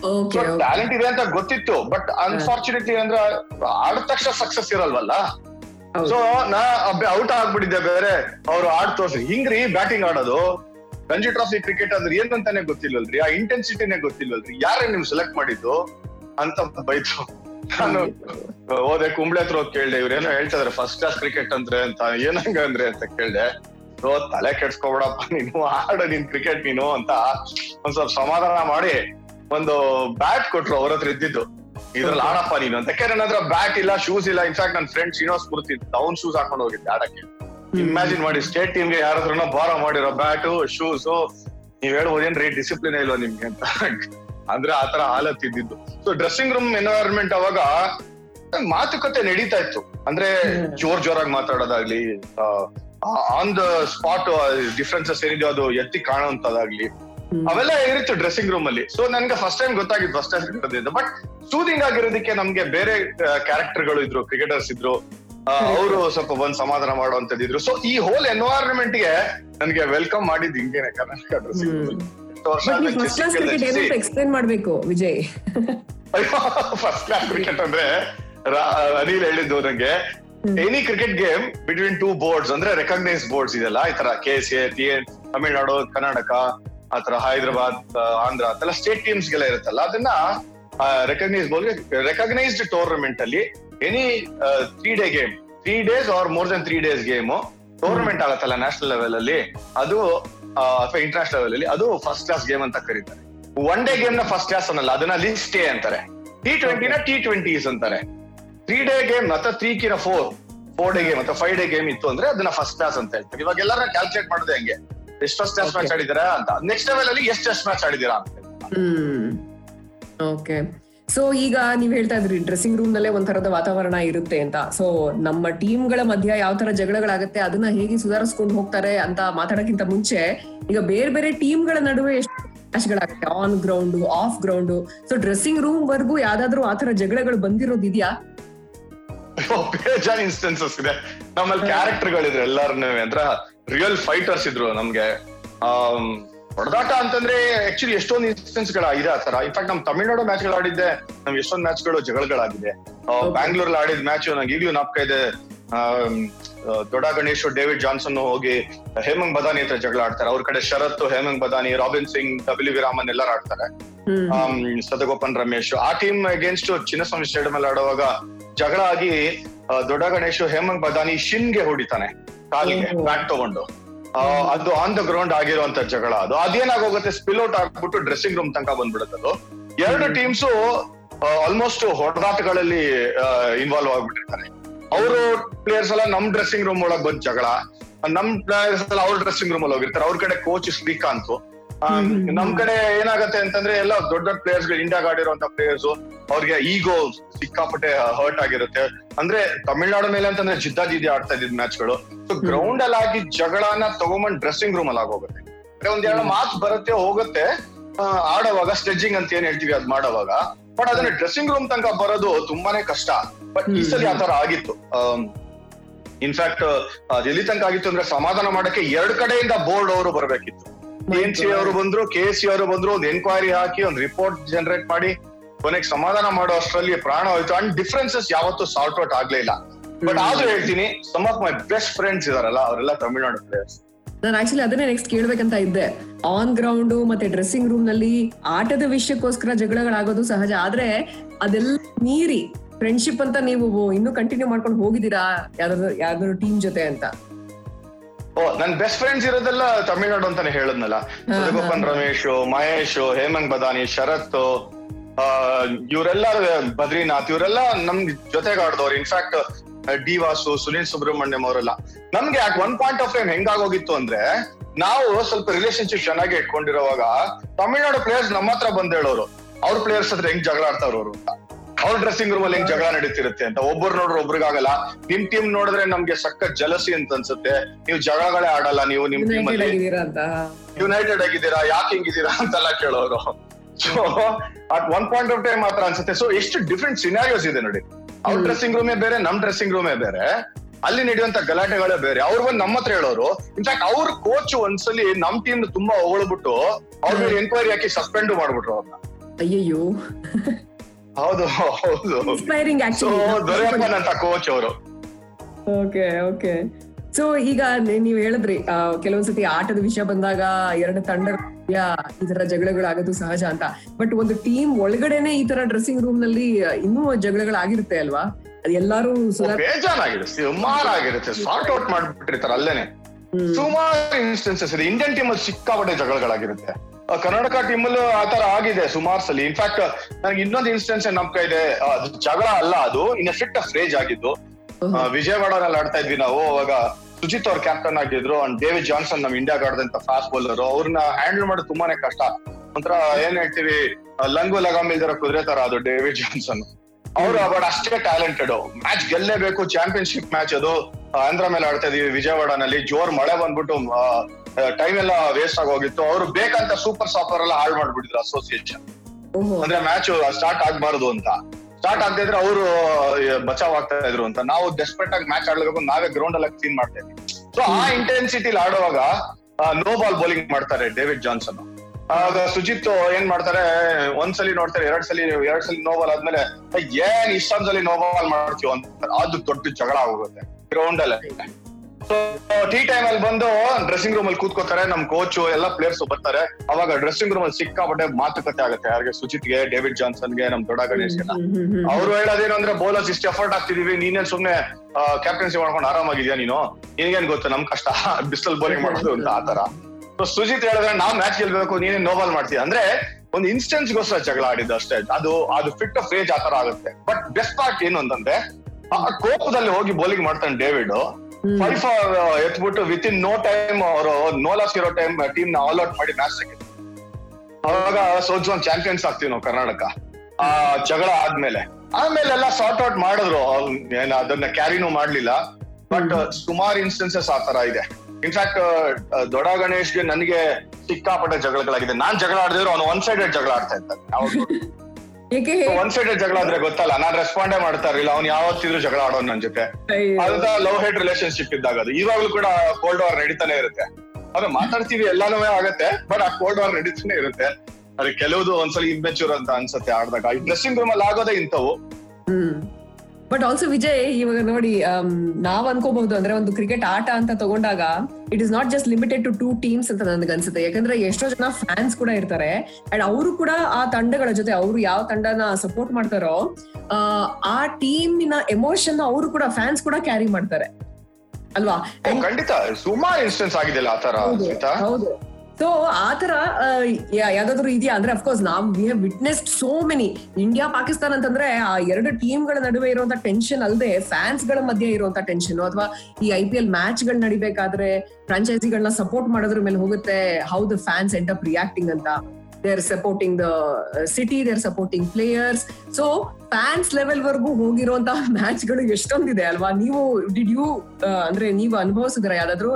ಟ್ಯಾಲೆಂಟ್ ಇದೆ ಅಂತ ಗೊತ್ತಿತ್ತು ಬಟ್ ಅನ್ಫಾರ್ಚುನೇಟ್ಲಿ ಅಂದ್ರೆ ಆಡಿದ ತಕ್ಷಣ ಸಕ್ಸಸ್ ಇರಲ್ವಲ್ಲ. ಸೊ ನಾ ಔಟ್ ಆಗ್ಬಿಟ್ಟಿದ್ದೆ ಬೇರೆ. ಅವ್ರು ಆಡ್ ತೋರ್ಸಿ ಹಿಂಗ್ರಿ ಬ್ಯಾಟಿಂಗ್ ಆಡೋದು. ರಂಜಿ ಟ್ರಾಫಿ ಕ್ರಿಕೆಟ್ ಅಂದ್ರೆ ಏನಂತಾನೆ ಗೊತ್ತಿಲ್ವಲ್ರಿ ಆ ಇಂಟೆನ್ಸಿಟಿನೇ ಗೊತ್ತಿಲ್ವಲ್ರಿ ಯಾರೇ ನೀವು ಸೆಲೆಕ್ಟ್ ಮಾಡಿದ್ದು? ಅಂತ ಬೈತು ನಾನು, ಹೋದೆ ಕುಂಬ್ಳೆ ಹತ್ರ ಹೋಗಿ ಕೇಳ್ದೆ ಇವ್ರೇನೋ ಹೇಳ್ತಾರೆ ಫಸ್ಟ್ ಕ್ಲಾಸ್ ಕ್ರಿಕೆಟ್ ಅಂದ್ರೆ ಅಂತ. ಏನಂಗ ಅಂದ್ರೆ ಅಂತ ಕೇಳ್ದೆ, ಓ, ತಲೆ ಕೆಡ್ಸ್ಕೊಬಿಡಪ್ಪ, ನೀನು ಆಡ, ನೀನ್ ಕ್ರಿಕೆಟ್ ನೀನು ಅಂತ ಒಂದ್ ಸ್ವಲ್ಪ ಸಮಾಧಾನ ಮಾಡಿ ಒಂದು ಬ್ಯಾಟ್ ಕೊಟ್ರು ಅವ್ರ ಹತ್ರ ಇದ್ದಿದ್ದು. ಇದ್ರಲ್ಲಿ ಆಡಪ್ಪ ನೀನು ಅಂತ. ಯಾಕೆ ನನ್ನ ಹತ್ರ ಬ್ಯಾಟ್ ಇಲ್ಲ ಶೂಸ್ ಇಲ್ಲ. ಇನ್ಫ್ಯಾಕ್ಟ್ ನನ್ನ ಫ್ರೆಂಡ್ ಶ್ರೀನಿವಾಸ್ ಪೂರ್ತಿ ಅವ್ನ್ ಶೂಸ್ ಹಾಕೊಂಡು ಹೋಗಿದ್ದೆ ಆಡಕ್ಕೆ. ಇಮ್ಯಾಜಿನ್ ಮಾಡಿ ಸ್ಟೇಟ್ ಟೀಮ್ಗೆ ಯಾರ ಹತ್ರನೋ ಬಾರ ಮಾಡಿರೋ ಬ್ಯಾಟು ಶೂಸ್ ನೀವ್ ಹೇಳ್ಬೋದೇನ್ರಿ ಡಿಸಿಪ್ಲಿನ್ ಇಲ್ವಾ ನಿಮ್ಗೆ ಅಂತ. ಅಂದ್ರೆ ಆತರ ಹಾಲತ್ ಇದ್ದಿದ್ದು. ಸೊ ಡ್ರೆಸ್ಸಿಂಗ್ ರೂಮ್ ಎನ್ವೈರನ್ಮೆಂಟ್ ಅವಾಗ ಮಾತುಕತೆ ನಡೀತಾ ಇತ್ತು. ಅಂದ್ರೆ. ಜೋರ್ ಜೋರಾಗಿ ಮಾತಾಡೋದಾಗ್ಲಿ ಆನ್ ದ ಸ್ಪಾಟ್ ಡಿಫ್ರೆನ್ಸಸ್ ಏನಿದೆಯೋ ಅದು ಎತ್ತಿ ಕಾಣುವಂತದಾಗ್ಲಿ ಅವೆಲ್ಲ ಇರುತ್ತೆ ಡ್ರೆಸ್ಸಿಂಗ್ ರೂಮ್ ಅಲ್ಲಿ. ಸೊ ನನ್ಗೆ ಫಸ್ಟ್ ಟೈಮ್ ಗೊತ್ತಾಗಿದ್ ಫಸ್ಟ್ ಟೈಮ್ ಬಟ್ ಸೂದಿಂಗ್ ಆಗಿರೋದಕ್ಕೆ ನಮ್ಗೆ ಬೇರೆ ಕ್ಯಾರೆಕ್ಟರ್ಗಳು ಇದ್ರು ಕ್ರಿಕೆಟರ್ಸ್ ಇದ್ರು. ಅವರು ಸ್ವಲ್ಪ ಬಂದ್ ಸಮಾಧಾನ ಮಾಡುವಂತದ್ದು ಸೊ ಈ ಹೋಲ್ ಎನ್ವೈರನ್ಮೆಂಟ್ಗೆ ನನ್ಗೆ ವೆಲ್ಕಮ್ ಮಾಡಿದ್ ಹಿಂಗೇನೆ ಕರ್ನಾಟಕ ಎಕ್ಸ್ಪ್ಲೇನ್ ಮಾಡ್ಬೇಕು ವಿಜಯ್. ಫಸ್ಟ್ ಕ್ಲಾಸ್ ಕ್ರಿಕೆಟ್ ಅಂದ್ರೆ ಅನಿಲ್ ಹೇಳಿದ್ದು ನಂಗೆ. Any cricket game between two boards ಅಂದ್ರೆ ರೆಕಗ್ನೈಸ್ ಬೋರ್ಡ್ಸ್ ಇದೆಲ್ಲ ಈ ತರ ಕೆ ಸಿ ತಮಿಳ್ನಾಡು ಕರ್ನಾಟಕ ಆತರ ಹೈದರಾಬಾದ್ ಆಂಧ್ರ ಅಂತೆಲ್ಲ ಸ್ಟೇಟ್ ಟೀಮ್ಸ್ ಗೆಲ್ಲ ಇರುತ್ತಲ್ಲ ಅದನ್ನ ರೆಕಗ್ನೈಸ್ ಬೋಲ್ ರೆಕಗ್ನೈಸ್ಡ್ ಟೂರ್ನಮೆಂಟ್ ಅಲ್ಲಿ any three day game three days or more than three days game tournament ಆಗತ್ತಲ್ಲ ನ್ಯಾಷನಲ್ ಲೆವೆಲ್ ಅಲ್ಲಿ ಅದು ಅಥವಾ ಇಂಟರ್ನ್ಯಾಷನಲ್ ಲೆವೆಲ್ ಅಲ್ಲಿ ಅದು ಫಸ್ಟ್ ಕ್ಲಾಸ್ ಗೇಮ್ ಅಂತ ಕರೀತಾರೆ. ಒನ್ ಡೇ ಗೇಮ್ನ ಫಸ್ಟ್ ಕ್ಲಾಸ್ ಅನ್ನಲ್ಲ ಅದನ್ನ ಲಿಸ್ಟ್ ಡೇ ಅಂತಾರೆ. ಟಿ ಟ್ವೆಂಟಿನ ಟಿ ಟ್ವೆಂಟೀಸ್ ಅಂತಾರೆ. ತ್ರೀ ಡೇ ಗೇಮ್ ಅಥವಾ ತ್ರೀ ಕಿನ ಫೋರ್ ಫೋರ್ ಡೇ ಗೇಮ್ ಅಥವಾ ಫೈವ್ ಡೇ ಗೇಮ್ ಇತ್ತು ಅಂದ್ರೆ ಅದನ್ನ ಫಸ್ಟ್ ಕ್ಲಾಸ್ ಅಂತ ಹೇಳ್ತಾರೆ. ಇವಾಗ ಎಲ್ಲಾರ ಕ್ಯಾಲ್ಕುಲೇಟ್ ಮಾಡೋದು ಹಂಗೆ. ಎಷ್ಟು ಫಸ್ಟ್ ಕ್ಲಾಸ್ ಮ್ಯಾಚ್ ಆಡಿದಿರಾ ಅಂತ. ನೆಕ್ಸ್ಟ್ ಲೆವೆಲ್ ಅಲ್ಲಿ ಎಷ್ಟು ಟೆಸ್ಟ್ ಮ್ಯಾಚ್ ಆಡಿದಿರಾ ಅಂತ. ಓಕೆ ಸೊ ಈಗ ನೀವ್ ಹೇಳ್ತಾ ಇದ್ರಿ ಡ್ರೆಸ್ಸಿಂಗ್ ರೂಮ್ ನಲ್ಲೇ ಒಂಥರದ ವಾತಾವರಣ ಇರುತ್ತೆ ಅಂತ. ಸೊ ನಮ್ಮ ಟೀಮ್ಗಳ ಮಧ್ಯ ಯಾವ ತರ ಜಗಳಗಳಾಗತ್ತೆ ಅದನ್ನ ಹೇಗೆ ಸುಧಾರಿಸ್ಕೊಂಡು ಹೋಗ್ತಾರೆ ಅಂತ ಮಾತಾಡಕ್ಕಿಂತ ಮುಂಚೆ ಈಗ ಬೇರೆ ಬೇರೆ ಟೀಮ್ಗಳ ನಡುವೆ ಎಷ್ಟು on ground off ground so dressing room ವರ್ಗೂ ಯಾವ್ದಾದ್ರು ಆತರ ಜಗಳಗಳು ಬಂದಿರೋದಿದ್ಯಾ ಬೇಜಾನ್ ಇನ್ಸ್ಟೆನ್ಸಸ್ ಇದೆ. ನಮ್ಮಲ್ಲಿ ಕ್ಯಾರೆಕ್ಟರ್ ಗಳಿದ್ರು ಎಲ್ಲಾರನ್ನೂ ಅಂದ್ರ ರಿಯಲ್ ಫೈಟರ್ಸ್ ಇದ್ರು ನಮ್ಗೆ. ಆಮ್, ಹೊಡೆದಾಟ ಅಂತಂದ್ರೆ ಆಕ್ಚುಲಿ ಎಷ್ಟೊಂದು ಇನ್ಸ್ಟೆನ್ಸ್ಗಳ ಇದೆ ಆ ತರ ಇನ್ಫ್ಯಾಕ್ಟ್ ನಮ್ ತಮಿಳ್ನಾಡು ಮ್ಯಾಚ್ಗಳು ಆಡಿದ್ದೆ ನಮ್ ಎಷ್ಟೊಂದು ಮ್ಯಾಚ್ಗಳು ಜಗಳಗಳಾಗಿದೆ. ಬ್ಯಾಂಗ್ಳೂರ್ ಆಡಿದ ಮ್ಯಾಚ್ ನಂಗೆ ಈಗಲೂ ನಾಪ್ಕ ಇದೆ. ದೊಡ್ಡ ಗಣೇಶ್ ಡೇವಿಡ್ ಜಾನ್ಸನ್ ಹೋಗಿ ಹೇಮಂಗ್ ಬದಾನಿ ಹತ್ರ ಜಗಳ ಆಡ್ತಾರೆ. ಅವ್ರ ಕಡೆ ಶರತ್ ಹೇಮಂಗ್ ಬದಾನಿ ರಾಬಿನ್ ಸಿಂಗ್ ಡಬ್ಲ್ಯೂ ವಿ ರಾಮನ್ ಎಲ್ಲರೂ ಆಡ್ತಾರೆ. ಸದಗೋಪನ್ ರಮೇಶ್. ಆ ಟೀಮ್ ಅಗೇನ್ಸ್ಟ್ ಚಿನ್ನಸ್ವಾಮಿ ಸ್ಟೇಡಿಯಂ ಅಲ್ಲಿ ಆಡುವಾಗ ಜಗಳ ಆಗಿ ದೊಡ್ಡ ಗಣೇಶ್ ಹೇಮಂಗ್ ಬದಾನಿ ಶಿನ್ಗೆ ಹೊಡಿತಾನೆ. ಕಾಲಿಗೆ. ಬ್ಯಾಟ್ ತಗೊಂಡು. ಅದು ಆನ್ ದ ಗ್ರೌಂಡ್ ಆಗಿರುವಂತ ಜಗಳ. ಅದು ಅದೇನಾಗೋಗುತ್ತೆ? ಸ್ಪಿಲ್ ಔಟ್ ಆಗ್ಬಿಟ್ಟು ಡ್ರೆಸ್ಸಿಂಗ್ ರೂಮ್ ತನಕ ಬಂದ್ಬಿಡುತ್ತೆ ಅದು. ಎರಡು ಟೀಮ್ಸು ಆಲ್ಮೋಸ್ಟ್ ಹೊಡೆದಾಟಗಳಲ್ಲಿ ಇನ್ವಾಲ್ವ್ ಆಗ್ಬಿಟ್ಟಿರ್ತಾರೆ. ಅವರು ಪ್ಲೇಯರ್ಸ್ ಎಲ್ಲ ನಮ್ ಡ್ರೆಸ್ಸಿಂಗ್ ರೂಮ್ ಒಳಗ್ ಬಂದ್ ಜಗಳ. ನಮ್ ಪ್ಲೇಯರ್ಸ್ ಎಲ್ಲ ಅವ್ರ ಡ್ರೆಸ್ಸಿಂಗ್ ರೂಮ್ ಅಲ್ಲಿ ಹೋಗಿರ್ತಾರೆ. ಅವ್ರ ಕಡೆ ಕೋಚ್ ಶ್ರೀಕಾಂತ್. ನಮ್ ಕಡೆ ಏನಾಗತ್ತೆ ಅಂತಂದ್ರೆ ಎಲ್ಲ ದೊಡ್ಡ ದೊಡ್ಡ ಪ್ಲೇಯರ್ಸ್ಗಳು ಇಂಡಿಯಾಗ ಆಡಿರುವಂತ ಪ್ಲೇಯರ್ಸ್ ಅವ್ರಿಗೆ ಈಗೋ ಸಿಕ್ಕಾಪಟ್ಟೆ ಹರ್ಟ್ ಆಗಿರುತ್ತೆ. ಅಂದ್ರೆ ತಮಿಳ್ನಾಡು ಮೇಲೆ ಅಂತಂದ್ರೆ ಜಿದ್ದಾಜಿದ್ದಿ ಆಡ್ತಾ ಇದ್ದಿದ್ ಮ್ಯಾಚ್ಗಳು. ಸೊ ಗ್ರೌಂಡ್ ಅಲ್ಲಿ ಆಗಿ ಜಗಳನ ತಗೊಂಬಂದ್ ಡ್ರೆಸ್ಸಿಂಗ್ ರೂಮ್ ಅಲ್ಲಿ ಆಗೋಗುತ್ತೆ. ಅಂದ್ರೆ ಒಂದ್ ಎರಡು ಮಾತು ಬರುತ್ತೆ ಹೋಗುತ್ತೆ. ಆಡೋವಾಗ ಸ್ಟೆಡ್ಜಿಂಗ್ ಅಂತ ಏನ್ ಹೇಳ್ತೀವಿ ಅದ್ ಮಾಡೋವಾಗ. ಬಟ್ ಅದನ್ನ ಡ್ರೆಸ್ಸಿಂಗ್ ರೂಮ್ ತನಕ ಬರೋದು ತುಂಬಾನೇ ಕಷ್ಟ. ಬಟ್ ಈ ಸಲ ಆತರ ಆಗಿತ್ತು? ಇನ್ಫ್ಯಾಕ್ಟ್ ಎಲ್ಲಿ ತನಕ ಆಗಿತ್ತು ಅಂದ್ರೆ ಸಮಾಧಾನ ಮಾಡಕ್ಕೆ ಎರಡ್ ಕಡೆಯಿಂದ ಬೋರ್ಡ್ ಅವರು ಬರ್ಬೇಕಿತ್ತು. ಟಿ ಎನ್ ಸಿ ಅವರು ಬಂದ್ರು ಕೆ ಎಸ್ ಸಿ ಅವರು ಬಂದ್ರು ಒಂದು ಎನ್ಕ್ವೈರಿ ಹಾಕಿ ಒಂದು ರಿಪೋರ್ಟ್ ಜನರೇಟ್ ಮಾಡಿ ಕೊನೆಗೆ ಸಮಾಧಾನ ಮಾಡೋ ಅಷ್ಟರಲ್ಲಿ ಪ್ರಾಣ ಹೋಯ್ತು. ಅಂಡ್ ಡಿಫ್ರೆನ್ಸಸ್ ಯಾವತ್ತೂ ಸಾರ್ಟ್ ಔಟ್ ಆಗ್ಲಿಲ್ಲ ಬಟ್ ಆದ್ರೂ ಹೇಳ್ತೀನಿ some of my best friends ಇದಾರಲ್ಲ ಅವರೆಲ್ಲ ತಮಿಳ್ನಾಡು ಪ್ಲೇಯರ್ಸ್ ನಾನು ಆಕ್ಚುಲಿ ಅದನ್ನೇ ನೆಕ್ಸ್ಟ್ ಕೇಳ್ಬೇಕಂತ ಇದ್ದೆ. ಆನ್ ಗ್ರೌಂಡ್ ಮತ್ತೆ ಡ್ರೆಸ್ಸಿಂಗ್ ರೂಮ್ನಲ್ಲಿ ಆಟದ ವಿಷಯಕ್ಕೋಸ್ಕರ ಜಗಳಗಳಾಗೋದು ಸಹಜ. ಆದ್ರೆ ಅದೆಲ್ಲ ಮೀರಿ ಫ್ರೆಂಡ್ಶಿಪ್ ಅಂತ ನೀವು ಇನ್ನೂ ಕಂಟಿನ್ಯೂ ಮಾಡ್ಕೊಂಡು ಹೋಗಿದ್ದೀರಾ? ಯಾವ್ದಾದ್ರು ಯಾವ್ದಾದ್ರು ಟೀಮ್ ಜೊತೆ ಅಂತ. ಓ ನನ್ ಬೆಸ್ಟ್ ಫ್ರೆಂಡ್ಸ್ ಇರೋದೆಲ್ಲ ತಮಿಳ್ನಾಡು ಅಂತಾನೆ ಹೇಳದ್ನಲ್ಲ. ಹಾ, ರಮೇಶ್ ಮಹೇಶ್ ಹೇಮಂತ್ ಬದಾನಿ ಶರತ್ ಇವರೆಲ್ಲ ಬದ್ರಿನಾಥ್ ಇವರೆಲ್ಲ ನಮ್ ಜೊತೆಗೆ ಆಡ್ದವ್ರು. In fact D Vasu Sunil Subramaniam ಅವರೆಲ್ಲ. ನಮ್ಗೆ ಯಾಕೆ ಒನ್ ಪಾಯಿಂಟ್ ಆಫ್ ಟೈಮ್ ಹೆಂಗಾಗೋಗಿತ್ತು ಅಂದ್ರೆ ನಾವು ಸ್ವಲ್ಪ ರಿಲೇಶನ್ಶಿಪ್ ಚೆನ್ನಾಗಿ ಇಟ್ಕೊಂಡಿರೋವಾಗ ತಮಿಳ್ನಾಡು ಪ್ಲೇಯರ್ಸ್ ನಮ್ಮ ಹತ್ರ ಬಂದ್ ಹೇಳೋರು ಅವ್ರ ಪ್ಲೇಯರ್ಸ್ ಹತ್ರ ಹೆಂಗ್ ಜಗಳ ಆಡ್ತಾವ್ರು ಅವರು ಅವ್ರ ಡ್ರೆಸ್ಸಿಂಗ್ ರೂಮ್ ಅಲ್ಲಿ ಹೆಂಗ್ ಜಗಳ ನಡೀತಿರುತ್ತೆ ಅಂತ ಒಬ್ಬರು ನೋಡ್ರೆ ಒಬ್ರಿಗಾಗಲ್ಲ. ನಿಮ್ ಟೀಮ್ ನೋಡಿದ್ರೆ ನಮ್ಗೆ ಸಖತ್ ಜಲಸಿ ಅಂತ ಅನ್ಸುತ್ತೆ. ನೀವು ಜಗಳಗಳೇ ಆಡಲ್ಲ ನೀವು ನಿಮ್ ಟೀಮ್ ಅಲ್ಲಿ ಯುನೈಟೆಡ್ ಆಗಿದ್ದೀರಾ ಯಾಕೆ ಹಿಂಗಿದ್ದೀರಾ ಅಂತೆಲ್ಲ ಕೇಳೋರು. So at one point of time ಮಾತ್ರ ಅನ್ಸುತ್ತೆ. ಸೊ ಎಷ್ಟು ಡಿಫ್ರೆಂಟ್ ಸಿನಾರಿಯೋಸ್ ಇದೆ ನೋಡಿ. ಅವ್ರ ಡ್ರೆಸ್ಸಿಂಗ್ ರೂಮೇ ಬೇರೆ ನಮ್ ಡ್ರೆಸ್ಸಿಂಗ್ ರೂಮೇ ಬೇರೆ. ಅಲ್ಲಿ ನಡೆಯುವಂತ ಗಲಾಟೆಗಳೇ ಬೇರೆ. ಅವ್ರು ಬಂದು ನಮ್ಮ ಹತ್ರ ಹೇಳೋರು. ಇನ್ಫ್ಯಾಕ್ಟ್ ಅವ್ರ ಕೋಚ್ ಒಂದ್ಸಲಿ ನಮ್ ಟೀಮ್ ತುಂಬಾ ಹೊಗಳ್ಬಿಟ್ಟು ಅವ್ರ ಮೇಲೆ ಎನ್ಕ್ವೈರಿ ಹಾಕಿ ಸಸ್ಪೆಂಡ್ ಮಾಡ್ಬಿಟ್ರು ಅವ್ರನ್ನ ಅಯ್ಯಯ್ಯೋ. ಹೌದು ಹೌದು. ಇನ್ಸ್ಪೈರಿಂಗ್ ಅಂತ ಕೋಚ್ ಅವರು. ಓಕೆ ಓಕೆ ಸೊ ಈಗ ನೀವ್ ಹೇಳಿದ್ರಿ ಕೆಲವೊಂದ್ಸತಿ ಆಟದ ವಿಷಯ ಬಂದಾಗ ಎರಡು ತಂಡ ಈ ತರ ಜಗಳಗಳಾಗೋದು ಸಹಜ ಅಂತ. ಬಟ್ ಒಂದು ಟೀಮ್ ಒಳಗಡೆನೆ ಈ ತರ ಡ್ರೆಸ್ಸಿಂಗ್ ರೂಮ್ನಲ್ಲಿ ಇನ್ನೂ ಜಗಳಗಳಾಗಿರುತ್ತೆ ಅಲ್ವಾ? ಎಲ್ಲಾರು ಸುಧಾರ ಬೇಜಾರಾಗಿದೆ. ಸುಮಾರು ಆಗಿರುತ್ತೆ ಸಾರ್ಟ್ ಔಟ್ ಮಾಡ್ಬಿಟ್ಟಿರ್ತಾರೆ ಅಲ್ಲೇನೆ. ಸುಮಾರು ಇನ್ಸ್ಟೆನ್ಸಸ್ ಇದೆ. ಇಂಡಿಯನ್ ಟೀಮ್ ಅಲ್ಲಿ ಸಿಕ್ಕಾಪಟ್ಟೆ ಜಗಳಗಳಾಗಿರುತ್ತೆ. ಕರ್ನಾಟಕ ಟೀಮ್ ಅಲ್ಲಿ ಆತರ ಆಗಿದೆ ಸುಮಾರು ಸಲ ಇನ್ಫ್ಯಾಕ್ಟ್ ನನಗೆ ಇನ್ನೊಂದು ಇನ್ಸ್ಟೆನ್ಸ್ ನಮ್ಕ ಇದೆ. ಜಗಳ ಅಲ್ಲ ಅದು. ಇನ್ ಫಿಟ್ ಆಫ್ ರೇಜ್ ಆಗಿದ್ದು. ವಿಜಯವಾಡ ವಿಜಯವಾಡನಲ್ಲಿ ಆಡ್ತಾ ಇದ್ವಿ ನಾವು. ಅವಾಗ ಸುಜಿತ್ ಅವ್ರ ಕ್ಯಾಪ್ಟನ್ ಆಗಿದ್ರು ಅಂಡ್ ಡೇವಿಡ್ ಜಾನ್ಸನ್ ನಮ್ ಇಂಡಿಯಾ ಆಡದಂತ ಫಾಸ್ಟ್ ಬೌಲರ್ ಅವ್ರನ್ನ ಹ್ಯಾಂಡಲ್ ಮಾಡೋದು ತುಂಬಾನೇ ಕಷ್ಟ. ಒಂಥರ ಏನ್ ಹೇಳ್ತೀವಿ ಲಂಗು ಲಗಾಮ್ ಇಲ್ದಿರ ಕುದುರೆ ತರ ಅದು ಡೇವಿಡ್ ಜಾನ್ಸನ್ ಅವರು ಬಟ್ ಅಷ್ಟೇ ಟ್ಯಾಲೆಂಟೆಡ್ ಮ್ಯಾಚ್ ಗೆಲ್ಲೇಬೇಕು ಚಾಂಪಿಯನ್ಶಿಪ್ ಮ್ಯಾಚ್ ಅದು. ಆಂಧ್ರ ಮೇಲೆ ಆಡ್ತಾ ಇದೀವಿ ವಿಜಯವಾಡನಲ್ಲಿ. ಜೋರ್ ಮಳೆ ಬಂದ್ಬಿಟ್ಟು ಟೈಮ್ ಎಲ್ಲ ವೇಸ್ಟ್ ಆಗೋಗಿತ್ತು ಅವರು ಬೇಕಂತ ಸೂಪರ್ ಸಾಫರ್ ಎಲ್ಲ ಹಾಳು ಮಾಡ್ಬಿಟ್ಟಿದ್ರು ಅಸೋಸಿಯೇಷನ್ ಅಂದ್ರೆ ಮ್ಯಾಚ್ ಸ್ಟಾರ್ಟ್ ಆಗ್ಬಾರ್ದು ಅಂತ. ಸ್ಟಾರ್ಟ್ ಆಗದಿದ್ರೆ ಅವರು ಬಚಾವ್ ಆಗ್ತಾ ಇದ್ರು ಅಂತ. ನಾವು ಡೆಸ್ಪರೇಟ್ ಆಗಿ ಮ್ಯಾಚ್ ಆಡ್ಲೇಬೇಕು ನಾವೇ ಗ್ರೌಂಡ್ ಅಲ್ಲಿ ಕ್ಲೀನ್ ಮಾಡ್ತಾ ಇದ್ವಿ. ಸೊ ಆ ಇಂಟೆನ್ಸಿಟಿಲಿ ಆಡುವಾಗ ನೋ ಬಾಲ್ ಬೌಲಿಂಗ್ ಮಾಡ್ತಾರೆ ಡೇವಿಡ್ ಜಾನ್ಸನ್ ಆಗ ಸುಜಿತ್ ಏನ್ ಮಾಡ್ತಾರೆ ಒಂದ್ಸಲಿ ನೋಡ್ತಾರೆ ಎರಡ್ ಸಲಿ ಎರಡ್ ಸಲ ನೋ ಬಾಲ್ ಆದ್ಮೇಲೆ ಏನ್ ಇಷ್ಟೊಂದ್ಸಲಿ ನೋ ಬಾಲ್ ಮಾಡ್ತೀವಿ ಅಂತ. ಅದು ದೊಡ್ಡ ಜಗಳ ಆಗೋಗುತ್ತೆ. ಗ್ರೌಂಡ್ ಅಲ್ಲೇ. ಟೀ ಟೈಮ್ ಅಲ್ಲಿ ಬಂದು ಡ್ರೆಸ್ಸಿಂಗ್ ರೂಮ್ ಅಲ್ಲಿ ಕೂತ್ಕೋತಾರೆ ನಮ್ ಕೋಚ್ ಎಲ್ಲ ಪ್ಲೇಯರ್ಸ್ ಬರ್ತಾರೆ. ಅವಾಗ ಡ್ರೆಸ್ಸಿಂಗ್ ರೂಮ್ ಅಲ್ಲಿ ಸಿಕ್ಕಾಪಟ್ಟೆ ಮಾತುಕತೆ ಆಗುತ್ತೆ. ಯಾರಿಗೆ ಸುಚಿತ್ಗೆ ಡೇವಿಡ್ ಜಾನ್ಸನ್ಗೆ ನಮ್ ದೊಡ್ಡ ಗಣೇಶ್ಗೆಲ್ಲ. ಅವ್ರು ಹೇಳೋದೇನಂದ್ರೆ ಬೌಲರ್ಸ್ ಇಷ್ಟು ಎಫರ್ಟ್ ಆಗ್ತಿದೀವಿ. ನೀನೇನ್ ಸುಮ್ನೆ ಕ್ಯಾಪ್ಟನ್ಸಿ ಮಾಡ್ಕೊಂಡು ಆರಾಮಾಗಿದ್ಯಾ ನೀನು? ನಿನ್ಗೇನ್ ಗೊತ್ತು? ನಮ್ ಕಷ್ಟ. ಬಿಸ್ಟಲ್ ಬೌಲಿಂಗ್ ಮಾಡೋದು ಅಂತ ಆತರ ಸೊ ಸುಜಿತ್ ಹೇಳಿದ್ರೆ ನಾವ್ ಮ್ಯಾಚ್ ಗೆಲ್ಬೇಕು ನೀನೇ ನೋಬಾಲ್ ಮಾಡ್ತೀವಿ ಅಂದ್ರೆ ಒಂದು ಇನ್ಸ್ಟೆನ್ಸ್ ಗೋಸ್ಕರ ಜಗಳ ಆಡಿದ್ದು ಅಷ್ಟೇ. ಅದು ಅದು ಫಿಟ್ ಆಫ್ ಏಜ್ ಆತರ ಆಗುತ್ತೆ. ಬಟ್ ಬೆಸ್ಟ್ ಪಾರ್ಟ್ ಏನು ಅಂತಂದ್ರೆ ಆ ಕೋಪದಲ್ಲಿ ಹೋಗಿ ಬೌಲಿಂಗ್ ಮಾಡ್ತಾನೆ ಡೇವಿಡ್. ಫೈವ್ ಎತ್ಬಿಟ್ಟು ವಿತ್ ಇನ್ ನೋ ಟೈಮ್ ಅವರು ನೋ ಲಾಸ್ ಇರೋ ಟೈಮ್ ಟೀಮ್ನ ಆಲ್ ಔಟ್ ಮಾಡಿ ಮ್ಯಾಚ್ ಅವಾಗ ಅವಾಗ ಸೋಜೋನ್ ಚಾಂಪಿಯನ್ಸ್ ಆಗ್ತೀವಿ ನಾವು ಕರ್ನಾಟಕ. ಆ ಜಗಳ ಆದ್ಮೇಲೆ. ಆಮೇಲೆ ಎಲ್ಲ ಸಾರ್ಟ್ ಔಟ್ ಮಾಡಿದ್ರು. ಏನ್ ಅದನ್ನ ಕ್ಯಾರಿನೂ ಮಾಡ್ಲಿಲ್ಲ. ಬಟ್ ಸುಮಾರು ಇನ್ಸ್ಟೆನ್ಸಸ್ ಆ ತರ ಇದೆ. ಇನ್ಫ್ಯಾಕ್ಟ್ ದೊಡ್ಡ ಗಣೇಶ್ಗೆ ನನಗೆ ಸಿಕ್ಕಾಪಟ್ಟೆ ಜಗಳಗಳಾಗಿದೆ. ನಾನ್ ಜಗಳ ಆಡಿದ್ರು ಅವ್ನು ಒನ್ ಸೈಡೆಡ್ ಜಗಳ ಆಡ್ತಾ ಇದ್ದಾನೆ ಒನ್ ಸೈಡೆಡ್ ಜಗಳ ಆದ್ರೆ ಗೊತ್ತಲ್ಲ ನಾನ್ ರೆಸ್ಪಾಂಡೇ ಮಾಡ್ತಾ ಇರಲಿಲ್ಲ ಅವ್ನು ಯಾವತ್ತಿದ್ರು ಜಗಳ ಆಡೋನ್ ನನ್ ಜೊತೆ. ಅದ ಅದಂತ ಲವ್ ಹೇಟ್ ರಿಲೇಶನ್ಶಿಪ್ ಇದ್ದಾಗ ಅದು. ಇವಾಗ್ಲೂ ಕೂಡ ಕೋಲ್ಡ್ ವಾರ್ ನಡೀತಾನೆ ಇರುತ್ತೆ. ಅದು ಮಾತಾಡ್ತೀವಿ ಎಲ್ಲಾನು ಆಗತ್ತೆ ಬಟ್ ಆ ಕೋಲ್ಡ್ ವಾರ್ ನಡೀತಾನೆ ಇರುತ್ತೆ. ಅದು ಕೆಲವುದು ಒಂದ್ಸಲ ಇಮ್ಮೆಚೂರ್ ಅಂತ ಅನ್ಸುತ್ತೆ ಆಡ್ದಾಗ. ಡ್ರೆಸ್ಸಿಂಗ್ ರೂಮ್ ಅಲ್ಲಿ ಆಗೋದೇ ಇಂಥವು. ಬಟ್ ಆಲ್ಸೋ ವಿಜಯ್ ಇವಾಗ ನೋಡಿ ಆಮ್, ನಾವ್ ಅನ್ಕೋಬಹುದು ಅಂದ್ರೆ ಒಂದು ಕ್ರಿಕೆಟ್ ಆಟ ಅಂತ ತಗೊಂಡಾಗ it is not just limited to two teams ಅಂತ ನನ್ಗೆ ಅನ್ಸುತ್ತೆ. ಯಾಕಂದ್ರೆ ಎಷ್ಟೋ ಜನ ಫ್ಯಾನ್ಸ್ ಕೂಡ ಇರ್ತಾರೆ. ಅಂಡ್ ಅವರು ಕೂಡ ಆ ತಂಡಗಳ ಜೊತೆ ಅವರು ಯಾವ ತಂಡನ ಸಪೋರ್ಟ್ ಮಾಡ್ತಾರೋ ಆ, ಟೀಮಿನ ಎಮೋಷನ್ ಅವರು ಕೂಡ ಫ್ಯಾನ್ಸ್ ಕೂಡ ಕ್ಯಾರಿ ಮಾಡ್ತಾರೆ. ಅಲ್ವಾ? ಖಂಡಿತ. ಸುಮಾರು ಇನ್ಸ್ಟೆನ್ಸ್ ಆಗಿದೆ ಆತರ ಹೌದು. ಸ್ಮಿತಾ ಆ ತರ ಯಾವ್ದಾದ್ರು ಇದೆಯಾ? ಅಂದ್ರೆ ಅಫ್ಕೋರ್ಸ್ ನಾವ್ we have witnessed so many India Pakistan ಅಂತಂದ್ರೆ, ಆ, ಎರಡು ಟೀಮ್ಗಳ ನಡುವೆ ಇರುವಂತ ಟೆನ್ಷನ್ ಅಲ್ಲದೆ ಫ್ಯಾನ್ಸ್ಗಳ ಮಧ್ಯೆ ಇರುವಂತ ಟೆನ್ಷನ್ ಅಥವಾ ಈ ಐ ಪಿ ಎಲ್ ಮ್ಯಾಚ್ಗಳು ನಡಿಬೇಕಾದ್ರೆ ಫ್ರಾಂಚೈಸಿಗಳನ್ನ ಸಪೋರ್ಟ್ ಮಾಡೋದ್ರ ಮೇಲೆ ಹೋಗುತ್ತೆ how the fans end up reacting ಅಂತ. They are supporting the city they are supporting players so fans level ವರ್ಗೂ ಹೋಗಿರುವಂತಹ ಮ್ಯಾಚ್ ಗಳು ಎಷ್ಟೊಂದಿದೆ ಅಲ್ವಾ? ನೀವು ಡಿಡ್ ಯು ಅಂದ್ರೆ, ನೀವು ಅನುಭವಿಸಿದ್ರ ಯಾವ್ದಾದ್ರು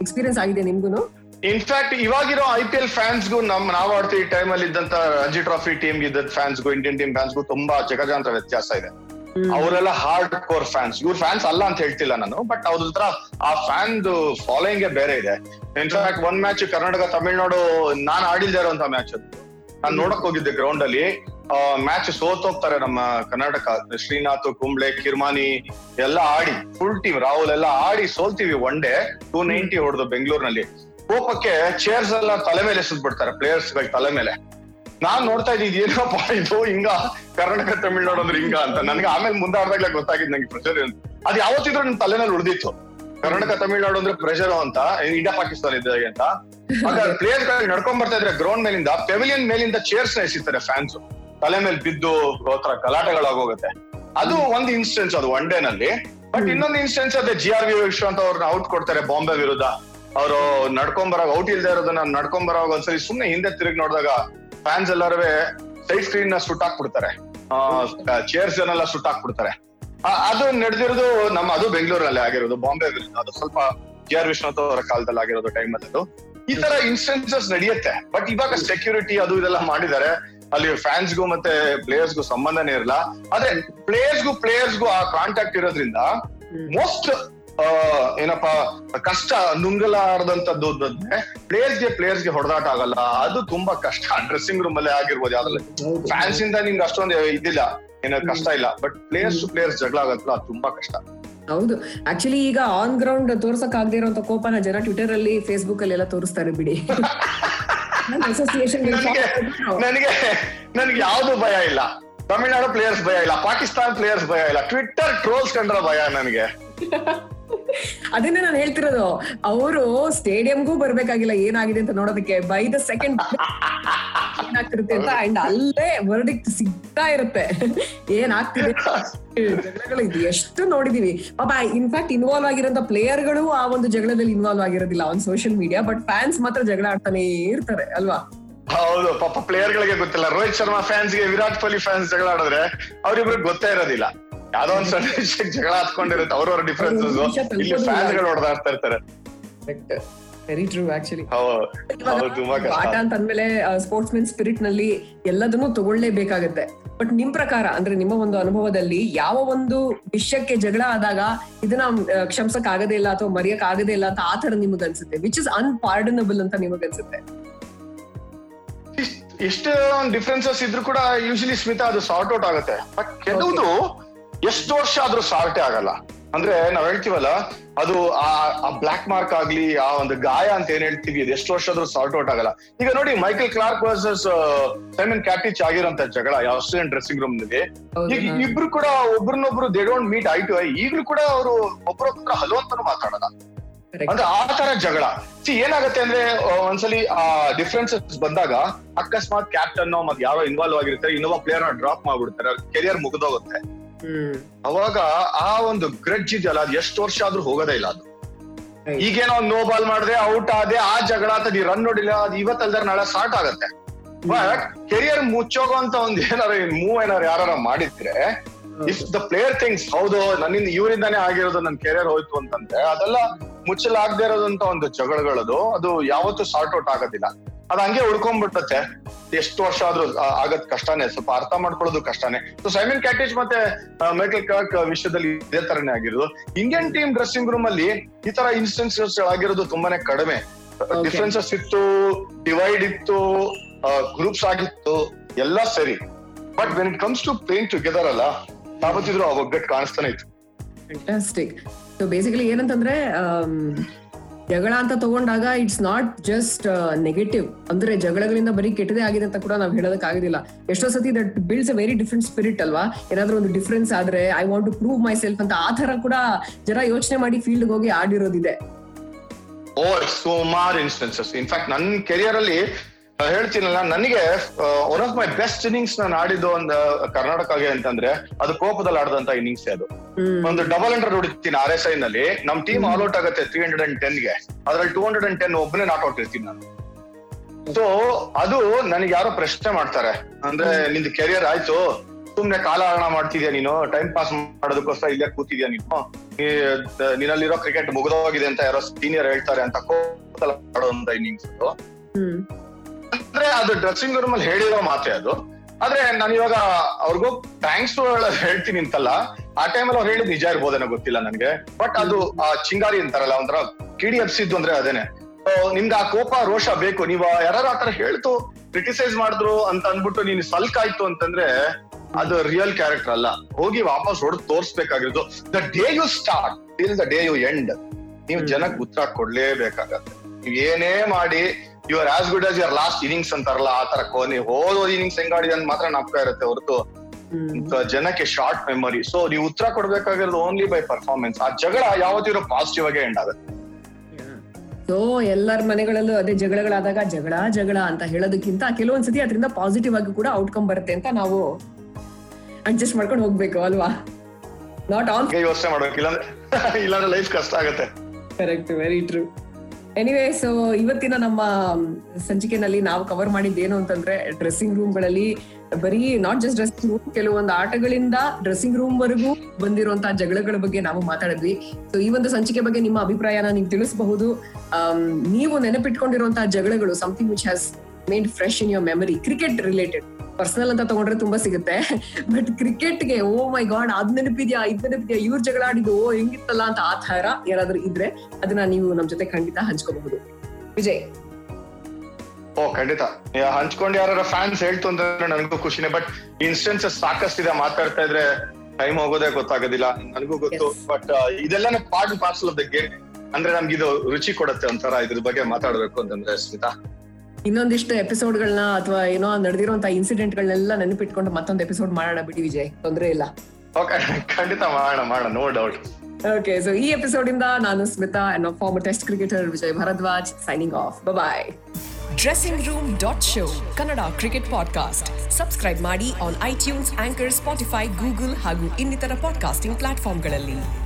ಎಕ್ಸ್ಪೀರಿಯನ್ಸ್ ಆಗಿದೆ ನಿಮ್ಗೂನು? ಇನ್ಫ್ಯಾಕ್ಟ್ ಇವಾಗಿರೋ ಐ ಪಿ ಎಲ್ ಫ್ಯಾನ್ಸ್ಗೂ ನಮ್ ನಾವ್ ಆಡ್ತೀವಿ ಟೈಮ್ ಅಲ್ಲಿ ಇದ್ದಂತ ರಂಜಿ ಟ್ರಾಫಿ ಟೀಮ್ ಇದ್ದ ಫ್ಯಾನ್ಸ್ಗೂ ಇಂಡಿಯನ್ ಟೀಮ್ ಫ್ಯಾನ್ಸ್ಗೂ ತುಂಬಾ ಜಗಜಾಂತರ ವ್ಯತ್ಯಾಸ ಇದೆ. ಅವರೆಲ್ಲ ಹಾರ್ಡ್ ಕೋರ್ ಫ್ಯಾನ್ಸ್ ಇವ್ರ ಫ್ಯಾನ್ಸ್ ಅಲ್ಲ ಅಂತ ಹೇಳ್ತಿಲ್ಲ ನಾನು ಬಟ್ ಅವ್ರ ಹತ್ರ ಆ ಫ್ಯಾನ್ ಫಾಲೋಯಿಂಗ್ ಬೇರೆ ಇದೆ. ಇನ್ಫ್ಯಾಕ್ಟ್ ಒಂದ್ ಮ್ಯಾಚ್ ಕರ್ನಾಟಕ ತಮಿಳ್ನಾಡು ನಾನ್ ಆಡಿಲ್ದೇ ಇರುವಂತ ಮ್ಯಾಚ್ ಅದು. ನಾನ್ ನೋಡಕ್ ಹೋಗಿದ್ದೆ ಗ್ರೌಂಡ್ ಅಲ್ಲಿ. ಮ್ಯಾಚ್ ಸೋತೋಗ್ತಾರೆ ನಮ್ಮ ಕರ್ನಾಟಕ. ಶ್ರೀನಾಥ್ ಕುಂಬ್ಳೆ ಕಿರ್ಮಾನಿ ಎಲ್ಲ ಆಡಿ ಫುಲ್ ಟೀಮ್ ರಾಹುಲ್ ಎಲ್ಲ ಆಡಿ ಸೋಲ್ತೀವಿ ಒನ್ ಡೇ ಟೂ ನೈಂಟಿ ಹೊಡೆದು ಬೆಂಗಳೂರಿನಲ್ಲಿ. ಕೋಪಕ್ಕೆ ಚೇರ್ಸ್ ಎಲ್ಲ ತಲೆ ಮೇಲೆ ಎಸೆದ್ ಬಿಡ್ತಾರೆ ಪ್ಲೇಯರ್ಸ್ಗಳ ತಲೆ ಮೇಲೆ. ನಾನ್ ನೋಡ್ತಾ ಇದ್ದೀನಿ ಏನಪ್ಪ ಇದು? ಹಿಂಗ? ಕರ್ನಾಟಕ ತಮಿಳ್ನಾಡು ಅಂದ್ರೆ ಹಿಂಗ ಅಂತ. ನನ್ಗೆ ಆಮೇಲೆ ಮುಂದಾಡ್ದಾಗ್ಲೇ ಗೊತ್ತಾಗಿದ್ ನಂಗೆ ಪ್ರೆಷರ್ ಅದು ಯಾವತ್ತಿದ್ರು ನನ್ ತಲೆನಲ್ಲಿ ಉಳಿದಿತ್ತು. ಕರ್ನಾಟಕ ತಮಿಳ್ನಾಡು ಅಂದ್ರೆ ಪ್ರೆಷರ್ ಅಂತ ಇಂಡಿಯಾ ಪಾಕಿಸ್ತಾನ ಇದ್ದಾಗೆ ಅಂತ. ಪ್ಲೇಯರ್ ಗಳು ನಡ್ಕೊಂಡ್ ಬರ್ತಾ ಇದ್ರೆ ಗ್ರೌಂಡ್ ಮೇಲಿಂದ ಪೆವಿಲಿಯನ್ ಮೇಲಿಂದ ಚೇರ್ಸ್ನ ಎಸಿತಾರೆ ಫ್ಯಾನ್ಸ್ ತಲೆ ಮೇಲೆ ಬಿದ್ದು ತರ ಗಲಾಟೆಗಳಾಗೋಗುತ್ತೆ. ಅದು ಒಂದು ಇನ್ಸ್ಟೆನ್ಸ್ ಅದು ಒನ್ ಡೇ ನಲ್ಲಿ. ಬಟ್ ಇನ್ನೊಂದು ಇನ್ಸ್ಟೆನ್ಸ್ ಅದೇ ಜಿ ಆರ್ ವಿ ವಿಶ್ವಂತ ಅವ್ರನ್ನ ಔಟ್ ಕೊಡ್ತಾರೆ ಬಾಂಬೆ ವಿರುದ್ಧ. ಅವರು ನಡ್ಕೊಂಡ್ ಬರೋ ಔಟ್ ಇಲ್ದೇ ಇರೋದನ್ನ ನಡ್ಕೊಂಡ್ ಬರೋ ಒಂದ್ಸರಿ ಸುಮ್ನೆ ಹಿಂದೆ ತಿರುಗಿ ನೋಡಿದಾಗ ಫ್ಯಾನ್ಸ್ ಎಲ್ಲರೂ ಸೈಡ್ ಸ್ಕ್ರೀನ್ನ ಸುಟ್ ಹಾಕ್ಬಿಡ್ತಾರೆ. ಚೇರ್ಸ್ ಎಲ್ಲ ಸುಟ್ ಹಾಕ್ಬಿಡ್ತಾರೆ. ಆ- ಅದು ನಡೆದಿರೋದು ನಮ್ಮ ಅದು ಬೆಂಗಳೂರಲ್ಲಿ ಆಗಿರೋದು ಬಾಂಬೆ ವಿರುದ್ಧ ಅದು ಸ್ವಲ್ಪ ಜಿ ಆರ್ ವಿಶ್ವನಾಥ್ ಅವರ ಕಾಲದಲ್ಲಿ ಆಗಿರೋದು ಟೈಮ್ ಅದು. ಈ ತರ ಇನ್ಸ್ಟೆನ್ಸಸ್ ನಡೆಯುತ್ತೆ. ಬಟ್ ಇವಾಗ ಸೆಕ್ಯೂರಿಟಿ ಅದು ಇದೆಲ್ಲ ಮಾಡಿದ್ದಾರೆ. ಅಲ್ಲಿ ಫ್ಯಾನ್ಸ್ಗೂ ಮತ್ತೆ ಪ್ಲೇಯರ್ಸ್ಗೂ ಸಂಬಂಧನೇ ಇರಲ್ಲ. ಆದ್ರೆ ಪ್ಲೇಯರ್ಸ್ಗೂ ಪ್ಲೇಯರ್ಸ್ಗೂ ಆ ಕಾಂಟ್ಯಾಕ್ಟ್ ಇರೋದ್ರಿಂದ ಮೋಸ್ಟ್ ಏನಪ್ಪಾ ಕಷ್ಟ ನುಂಗಲಾರದಂತದ್ದು ಅಂದ್ರೆ ಪ್ಲೇಯರ್ಸ್ಗೆ ಪ್ಲೇಯರ್ಸ್ಗೆ ಹೊಡೆದಾಟ ಆಗಲ್ಲ. ಅದು ತುಂಬಾ ಕಷ್ಟ. ಡ್ರೆಸ್ಸಿಂಗ್ ರೂಮ್ ಅಲ್ಲೇ ಆಗಿರ್ಬೋದು ಯಾವ್ದ್ರಲ್ಲಿ. ಫ್ಯಾನ್ಸ್ ಇಂದ ನಿಮ್ಗೆ ಅಷ್ಟೊಂದು ಇದಿಲ್ಲ. ಏನೋ ಕಷ್ಟ ಇಲ್ಲ. ಬಟ್ ಪ್ಲೇಯರ್ಸ್ ಟು ಪ್ಲೇಯರ್ಸ್ ಜಗಳ ಆಗತ್ತಲ್ಲ ಅದು ತುಂಬಾ ಕಷ್ಟ. ಹೌದು. ಆಕ್ಚುಲಿ ಈಗ ಆನ್ ಗ್ರೌಂಡ್ ತೋರ್ಸಕ್ ಆಗದೆ ಇರುವಂತ ಕೋಪನ ಜನ ಟ್ವಿಟರ್ ಅಲ್ಲಿ ಫೇಸ್ಬುಕ್ ಅಲ್ಲಿ ಎಲ್ಲ ತೋರಿಸ್ತಾರೆ ಬಿಡಿ. ಅಸೋಸಿಯೇಷನ್ ನನಗೆ ನನಗೆ ನನಗೆ ಯಾವ್ದು ಭಯ ಇಲ್ಲ. ತಮಿಳ್ನಾಡು ಪ್ಲೇಯರ್ಸ್ ಭಯ ಇಲ್ಲ. ಪಾಕಿಸ್ತಾನ್ ಪ್ಲೇಯರ್ಸ್ ಭಯ ಇಲ್ಲ. ಟ್ವಿಟ್ಟರ್ ಟ್ರೋಲ್ಸ್ ಕಂಡ್ರ ಭಯ ನನಗೆ. ಅದನ್ನೇ ನಾನು ಹೇಳ್ತಿರೋದು. ಅವರು ಸ್ಟೇಡಿಯಂಗೂ ಬರ್ಬೇಕಾಗಿಲ್ಲ ಏನಾಗಿದೆ ಅಂತ ನೋಡೋದಕ್ಕೆ ಬೈ ದ ಸೆಕೆಂಡ್ ಏನಾಗ್ತಿರುತ್ತೆ ಅಂತ ಅಂಡ್ ಅಲ್ಲೇ ವರ್ಡಿಕ್ಟ್ ಸಿಗ್ತಾ ಇರುತ್ತೆ. ಏನಾಗ್ತಿದೆ ಜಗಳಗಳು ಇದು ಎಷ್ಟು ನೋಡಿದೀವಿ. ಪಾಪ ಇನ್ಫ್ಯಾಕ್ಟ್ ಇನ್ವಾಲ್ವ್ ಆಗಿರೋಂತ ಪ್ಲೇಯರ್ಗಳು ಆ ಒಂದು ಜಗಳದಲ್ಲಿ ಇನ್ವಾಲ್ವ್ ಆಗಿರೋದಿಲ್ಲ on social media but fans ಮಾತ್ರ ಜಗಳ ಆಡ್ತಾನೆ ಇರ್ತಾರೆ ಅಲ್ವಾ? ಹೌದು ಪಾಪ ಪ್ಲೇಯರ್ ಗಳಿಗೆ ಗೊತ್ತಿಲ್ಲ. ರೋಹಿತ್ ಶರ್ಮಾ ಫ್ಯಾನ್ಸ್ಗೆ ವಿರಾಟ್ ಕೊಹ್ಲಿ ಫ್ಯಾನ್ಸ್ ಜಗಳ ಆಡಿದ್ರೆ ಅವ್ರಿಬ್ರಿಗೆ ಗೊತ್ತೇ ಇರೋದಿಲ್ಲ. ಯಾವ್ದೋ ಒಂದ್ ಸಣ್ಣ ವಿಷಯಕ್ಕೆ ಜಗಳ ಹತ್ಕೊಂಡಿರುತ್ತೆ. ಅವ್ರವ್ರ ಡಿಫ್ರೆನ್ಸಸ್ ಇಲ್ಲಿ ಫ್ಯಾನ್ಸ್ಗಳು ಹೊಡೆದಾಡ್ತಾ ಇರ್ತಾರೆ. ವೆರಿ ಟ್ರೂ ಆಕ್ಚುಲಿ ಆಟ ಅಂತ ಅಂದ್ಮೇಲೆ ಸ್ಪೋರ್ಟ್ಸ್ ಮೆನ್ ಸ್ಪಿರಿಟ್ನಲ್ಲಿ ಎಲ್ಲದನ್ನು ತಗೊಳ್ಳೇಬೇಕಾಗತ್ತೆ. ಬಟ್ ನಿಮ್ ಪ್ರಕಾರ ಅಂದ್ರೆ ನಿಮ್ಮ ಒಂದು ಅನುಭವದಲ್ಲಿ ಯಾವ ಒಂದು ವಿಷಯಕ್ಕೆ ಜಗಳ ಆದಾಗ ಇದನ್ನ ಕ್ಷಮಿಸಕ್ ಆಗದೇ ಇಲ್ಲ ಅಥವಾ ಮರೆಯಕ್ ಆಗದೇ ಇಲ್ಲ ಅಂತ ಆ ತರ ನಿಮಗ್ ಅನ್ಸುತ್ತೆ? ವಿಚ್ ಇಸ್ ಅನ್ಪಾರ್ಡನಬಲ್ ಅಂತ ನಿಮಗ್ ಅನ್ಸುತ್ತೆ? ಎಷ್ಟು ಡಿಫ್ರೆನ್ಸಸ್ ಇದ್ರು ಕೂಡ ಯೂಶಲಿ ಸ್ಮಿತಾ ಅದು ಸಾರ್ಟ್ ಔಟ್ ಆಗುತ್ತೆ. ಬಟ್ ಕೆಲವುದು ಎಷ್ಟು ವರ್ಷ ಆದ್ರೂ ಸಾರ್ಟೆ ಆಗಲ್ಲ. ಅಂದ್ರೆ ನಾವ್ ಹೇಳ್ತೀವಲ್ಲ ಅದು ಆ ಬ್ಲಾಕ್ ಮಾರ್ಕ್ ಆಗ್ಲಿ ಆ ಒಂದು ಗಾಯ ಅಂತ ಏನ್ ಹೇಳ್ತೀವಿ ಅದು ಎಷ್ಟು ವರ್ಷ ಆದ್ರೂ ಸಾರ್ಟ್ ಔಟ್ ಆಗಲ್ಲ. ಈಗ ನೋಡಿ Michael Clarke versus Simon Katich ಆಗಿರೋಂತ ಜಗಳ ಆಸ್ಟ್ರೇಲಿಯನ್ ಡ್ರೆಸ್ಸಿಂಗ್ ರೂಮ್ನಲ್ಲಿ. ಈಗ. ಇಬ್ರು ಕೂಡ ಒಬ್ರನ್ನೊಬ್ರು they don't meet eye to eye ಈಗ್ಲೂ ಕೂಡ ಅವರು ಒಬ್ರೊಬ್ರ ಹಲೋ ಅಂತಾನು ಮಾತಾಡಲ್ಲ ಅಂದ್ರೆ ಆ ತರ ಜಗಳ. ಸಿ ಏನಾಗತ್ತೆ ಅಂದ್ರೆ ಒಂದ್ಸಲಿ ಆ ಡಿಫ್ರೆನ್ಸಸ್ ಬಂದಾಗ ಅಕಸ್ಮಾತ್ ಕ್ಯಾಪ್ಟನ್ ಮತ್ ಯಾರೋ ಇನ್ವಾಲ್ವ್ ಆಗಿರ್ತಾರೆ ಇನ್ನೊಬ್ಬ ಪ್ಲೇಯರ್ ಡ್ರಾಪ್ ಮಾಡ್ಬಿಡ್ತಾರೆ ಕೆರಿಯರ್ ಮುಗಿದೋಗುತ್ತೆ. ಅವಾಗ ಆ ಒಂದು ಗ್ರಡ್ಜ್ ಇದೆಯಲ್ಲ ಅದು ಎಷ್ಟು ವರ್ಷ ಆದ್ರೂ ಹೋಗೋದೇ ಇಲ್ಲ ಅದು. ಈಗೇನೋ ಒಂದ್ ನೋ ಬಾಲ್ ಮಾಡಿದ್ರೆ ಔಟ್ ಆದ್ರೆ ಆ ಜಗಳ ತದಿ ರನ್ ನೋಡಿಲ್ಲ ಅದು ಇವತ್ತಲ್ದಾರ ನಾಳೆ ಸ್ಟಾರ್ಟ್ ಆಗತ್ತೆ. ಬಟ್ ಕೆರಿಯರ್ ಮುಚ್ಚೋಗುವಂತ ಒಂದ್ ಏನಾರ ಮೂವ್ ಏನಾರ ಯಾರ ಮಾಡಿದ್ರೆ ಇಫ್ ದ ಪ್ಲೇಯರ್ ಥಿಂಗ್ಸ್ ಹೌದು ನನ್ನಿಂದ ಇವರಿಂದಾನೇ ಆಗಿರೋದು ನನ್ ಕೆರಿಯರ್ ಹೋಯ್ತು ಅಂತಂದ್ರೆ ಅದೆಲ್ಲ ಮುಚ್ಚಲಾಗದೆ ಇರೋದಂತ ಒಂದು ಜಗಳಗಳದು ಅದು ಯಾವತ್ತೂ ಸಾರ್ಟ್ ಔಟ್ ಆಗೋದಿಲ್ಲ. ಅದ್ ಹಂಗೆ ಉಳ್ಕೊಂಡ್ಬಿಟ್ಟತ್ತೆ ಎಷ್ಟು ವರ್ಷ ಆದ್ರೂ ಆಗದ್ ಕಷ್ಟನೇ ಸ್ವಲ್ಪ ಅರ್ಥ ಮಾಡ್ಕೊಳ್ಳೋದು ಕಷ್ಟನೇ. ಸೊ ಸೈಮನ್ ಕ್ಯಾಟೇಜ್ ಮತ್ತೆ ಮೈಕಲ್ ಕ್ರಾಕ್ ವಿಷಯದಲ್ಲಿ ಇದೇ ತರನೇ ಆಗಿರೋದು. ಇಂಡಿಯನ್ ಟೀಮ್ ಡ್ರೆಸ್ಸಿಂಗ್ ರೂಮ್ ಅಲ್ಲಿ ಈ ತರ ಇನ್ಸ್ಟೆನ್ಸಸ್ ಆಗಿರೋದು ತುಂಬಾನೇ ಕಡಿಮೆ. ಡಿಫ್ರೆನ್ಸಸ್ ಇತ್ತು ಡಿವೈಡ್ ಇತ್ತು ಗ್ರೂಪ್ಸ್ ಆಗಿತ್ತು ಎಲ್ಲ ಸರಿ. But when it comes to playing together ಅಲ್ಲ ಯಾವತ್ತಿದ್ರು ಆ ಒಗ್ಗಟ್ಟು ಕಾಣಿಸ್ತಾನೆ ಇತ್ತು. ಸೊ ಬೇಸಿಕಲಿ ಏನಂತಂದ್ರೆ ಜಗಳ ಅಂತ ತಗೊಂಡಾಗ ಇಟ್ಸ್ ನಾಟ್ ಜಸ್ಟ್ ನೆಗೆಟಿವ್ ಅಂದ್ರೆ ಜಗಳಗಳಿಂದ ಬರೀ ಕೆಟ್ಟದೇ ಆಗಿದೆ ಅಂತ ಕೂಡ ನಾವು ಹೇಳೋದಕ್ಕೆ ಆಗೋದಿಲ್ಲ ಎಷ್ಟೋ ಸತಿ that builds a very different spirit ಅಲ್ವಾ? ಏನಾದ್ರೂ ಒಂದು ಡಿಫ್ರೆನ್ಸ್ ಆದ್ರೆ I want to prove myself ಅಂತ ಆ ತರ ಕೂಡ ಜನ ಯೋಚನೆ ಮಾಡಿ ಫೀಲ್ಡ್ ಹೋಗಿ ಆಡಿರೋದಿದೆ. ಓ ಸುಮಾರು ಇನ್ಸ್ಟೆನ್ಸಸ್ ಇನ್ಫ್ಯಾಕ್ಟ್ ನನ್ನ ಕೆರಿಯರ್ ಅಲ್ಲಿ ಹೇಳ್ತೀನಲ್ಲ ನನಗೆ one of my best innings ನಾನು ಆಡಿದ್ದು ಒಂದು ಕರ್ನಾಟಕಗೆ ಅಂತಂದ್ರೆ ಅದು ಕೋಪದಲ್ಲಿ ಆಡದಂತ ಇನ್ನಿಂಗ್ಸ್ ಅದು. ಒಂದು ಡಬಲ್ ಹಂಡ್ರೆಡ್ ಹೊಡಿತೀನಿ ಆರ್ ಎಸ್ ಐ ನಲ್ಲಿ. ನಮ್ ಟೀಮ್ ಆಲ್ ಔಟ್ ಆಗುತ್ತೆ ತ್ರೀ ಹಂಡ್ರೆಡ್ ಅಂಡ್ ಟೆನ್ಗೆ. ಅದ್ರಲ್ಲಿ ಟೂ ಹಂಡ್ರೆಡ್ ಅಂಡ್ ಟೆನ್ ಒಬ್ಬನೇ ನಾಟ್ ಔಟ್ ಇರ್ತೀನಿ ನಾನು. ಸೊ ಅದು ನನಗೆ ಯಾರೋ ಪ್ರಶ್ನೆ ಮಾಡ್ತಾರೆ. ಅಂದ್ರೆ ನಿಂದು ಕೆರಿಯರ್ ಆಯ್ತು. ಸುಮ್ನೆ ಕಾಲ ಹರಣ ಮಾಡ್ತಿದ್ಯಾ ನೀನು? ಟೈಮ್ ಪಾಸ್ ಮಾಡೋದಕ್ಕೋಸ್ಕರ ಇಲ್ಲೇ ಕೂತಿದ್ಯಾ ನೀನು? ನಿನ್ನಲ್ಲಿರೋ ಕ್ರಿಕೆಟ್ ಮುಗಿದೋಗಿದೆ ಅಂತ ಯಾರೋ ಸೀನಿಯರ್ ಹೇಳ್ತಾರೆ ಅಂತ ಕೋಪದಲ್ಲಿ ಆಡೋಂತ ಇನ್ನಿಂಗ್ಸ್ ಅಂದ್ರೆ ಅದು ಡ್ರೆಸ್ಸಿಂಗ್ ರೂಮ್ ಅಲ್ಲಿ ಹೇಳಿರೋ ಮಾತೆ ಅದು. ಆದ್ರೆ ನಾನು ಇವಾಗ ಅವ್ರಿಗೂ ಥ್ಯಾಂಕ್ಸ್ ಹೇಳ್ತೀನಿ ಅಂತಲ್ಲ ಆ ಟೈಮಲ್ಲಿ ಅವ್ರು ಹೇಳಿದ್ ನಿಜ ಇರ್ಬೋದೇನೋ ಗೊತ್ತಿಲ್ಲ ನನ್ಗೆ. ಬಟ್ ಅದು ಆ ಚಿಂಗಾರಿ ಅಂತಾರಲ್ಲ ಒಂಥರ ಕಿಡಿ ಹಬ್ಸಿದ್ದು ಅಂದ್ರೆ ಅದೇನೆ. ನಿಮ್ಗೆ ಆ ಕೋಪ ರೋಷ ಬೇಕು. ನೀವು ಯಾರು ಆತರ ಹೇಳ್ತು ಕ್ರಿಟಿಸೈಸ್ ಮಾಡಿದ್ರು ಅಂತ ಅಂದ್ಬಿಟ್ಟು ನೀನ್ ಸಲ್ಕ್ ಆಯ್ತು ಅಂತಂದ್ರೆ ಅದು ರಿಯಲ್ ಕ್ಯಾರೆಕ್ಟರ್ ಅಲ್ಲ. ಹೋಗಿ ವಾಪಸ್ ಹೊಡೆದು ತೋರ್ಸ್ಬೇಕಾಗಿರೋದು. The day you start till the day you end ನೀವು ಜನಕ್ಕೆ ಉತ್ತರ ಕೊಡ್ಲೇಬೇಕಾಗತ್ತೆ. ನೀವ್ ಏನೇ ಮಾಡಿ you are as good as your last innings ಅಂತಾರಲ್ಲ ಆ ತರ ಕೊನೆ ಹೋದ ಇನ್ನಿಂಗ್ಸ್ ಹೆಂಗಾಡಿದೆ ಅಂತ ಮಾತ್ರ ನಾಪ್ಕ ಇರುತ್ತೆ ಹೊರತು. ಜನಕ್ಕೆ ಶಾರ್ಟ್ ಮೆಮೊರಿ ಸೊ ನೀವು ಉತ್ತರ ಕೊಡ್ಬೇಕಾಗಿರೋದು ಓನ್ಲಿ ಬೈ ಪರ್ಫಾರ್ಮೆನ್ಸ್ ಆ ಜಗಳ ಯಾವತ್ತಿರೋ ಪಾಸಿಟಿವ್ ಆಗಿ ಎಂಡ್ ಆಗುತ್ತೆ. ಸೊ ಎಲ್ಲರ ಮನೆಗಳಲ್ಲೂ ಅದೇ ಜಗಳಗಳಾದಾಗ ಜಗಳ ಜಗಳ ಅಂತ ಹೇಳೋದಕ್ಕಿಂತ ಕೆಲವೊಂದ್ಸತಿ ಅದರಿಂದ ಪಾಸಿಟಿವ್ ಆಗಿ ಕೂಡ ಔಟ್ಕಮ್ ಬರುತ್ತೆ ಅಂತ ನಾವು ಅಡ್ಜಸ್ಟ್ ಮಾಡ್ಕೊಂಡು ಹೋಗ್ಬೇಕು ಅಲ್ವಾ? ನಾಟ್ ಆಲ್ ಯೋಚನೆ ಮಾಡ್ಬೇಕು ಇಲ್ಲಾಂದ್ರೆ ಇಲ್ಲಾಂದ್ರೆ ಲೈಫ್ ಕಷ್ಟ ಆಗುತ್ತೆ. Correct very true anyway so ಇವತ್ತಿನ ನಮ್ಮ ಸಂಚಿಕೆನಲ್ಲಿ ನಾವು ಕವರ್ ಮಾಡಿದ್ದೇನು ಅಂತಂದ್ರೆ ಡ್ರೆಸ್ಸಿಂಗ್ ರೂಮ್ಗಳಲ್ಲಿ ಬರೀ ನಾಟ್ ಜಸ್ಟ್ ಡ್ರೆಸ್ಸಿಂಗ್ ರೂಮ್ ಕೆಲವೊಂದು ಆಟಗಳಿಂದ ಡ್ರೆಸ್ಸಿಂಗ್ ರೂಮ್ ವರೆಗೂ ಬಂದಿರುವಂತಹ ಜಗಳಗಳ ಬಗ್ಗೆ ನಾವು ಮಾತಾಡಿದ್ವಿ. ಸೊ ಈ ಒಂದು ಸಂಚಿಕೆ ಬಗ್ಗೆ ನಿಮ್ಮ ಅಭಿಪ್ರಾಯನ ನೀವು ತಿಳಿಸಬಹುದು. ನೀವು ನೆನಪಿಟ್ಕೊಂಡಿರುವಂತಹ ಜಗಳಗಳು something which has made fresh in your memory cricket related personal ಅಂತ ತಗೊಂಡ್ರೆ ತುಂಬಾ ಸಿಗುತ್ತೆ. ಬಟ್ ಕ್ರಿಕೆಟ್ಗೆ ಓ ಮೈ ಗಾಡ್ ಅದ್ ನೆನಪಿದ್ಯಾ ಇದ್ ನೆನಪಿದ್ಯಾ ಇವ್ರ ಜಗಳ ಆಡಿದ್ದು ಓ ಹೆಂಗಿತ್ತಲ್ಲ ಅಂತ ಆ ಥರ ಯಾರಾದ್ರೂ ಇದ್ರೆ ಅದನ್ನ ನೀವು ನಮ್ ಜೊತೆ ಖಂಡಿತ ಹಂಚ್ಕೋಬಹುದು. ವಿಜಯ್. ಓ ಖಂಡಿತ. ಹಂಚ್ಕೊಂಡು ಯಾರ ಫ್ಯಾನ್ಸ್ ಹೇಳ್ತು ಅಂದ್ರೆ ನನಗೂ ಖುಷಿನೇ. ಬಟ್ ಇನ್ಸ್ಟೆನ್ಸಸ್ ಸಾಕಷ್ಟಿದೆ ಮಾತಾಡ್ತಾ ಇದ್ರೆ ಟೈಮ್ ಹೋಗೋದೇ ಗೊತ್ತಾಗೋದಿಲ್ಲ. ನನಗೂ ಗೊತ್ತು. ಬಟ್ ಇದೆಲ್ಲ part parcel of the game ಅಂದ್ರೆ ನಮ್ಗೆ ಇದು ರುಚಿ ಕೊಡುತ್ತೆ ಒಂಥರ ಇದ್ರ ಬಗ್ಗೆ ಮಾತಾಡ್ಬೇಕು ಅಂತಂದ್ರೆ ಸ್ಮಿತಾ. ಇನ್ನೊಂದಿಷ್ಟು ಎಪಿಸೋಡ್ಗಳನ್ನ ಅಥವಾ ಏನೋ ನಡೆದಿರುವಂತಹ ಇನ್ಸಿಡೆಂಟ್ ಗಳನ್ನೆಲ್ಲ ನೆನಪಿಟ್ಕೊಂಡು ಮತ್ತೊಂದು ಎಪಿಸೋಡ್ ಮಾಡೋಣ ಬಿಡಿ ವಿಜಯ್. ತೊಂದ್ರೆ ಇಲ್ಲ. ಓಕೆ ಖಂಡಿತ ಮಾಡೋಣ ಮಾಡೋಣ ನೋ ಡೌಟ್ ಓಕೆ ಸೊ ಈ ಎಪಿಸೋಡ್ ಇಂದ ನಾನು Smitha and former test cricketer Vijay Bharadwaj signing off by dressing room dot show Kannada cricket podcast subscribe ಮಾಡಿ on iTunes anchor Spotify Google ಹಾಗೂ ಇನ್ನಿತರ ಪಾಡ್ಕಾಸ್ಟಿಂಗ್ ಪ್ಲಾಟ್ಫಾರ್ಮ್ಗಳಲ್ಲಿ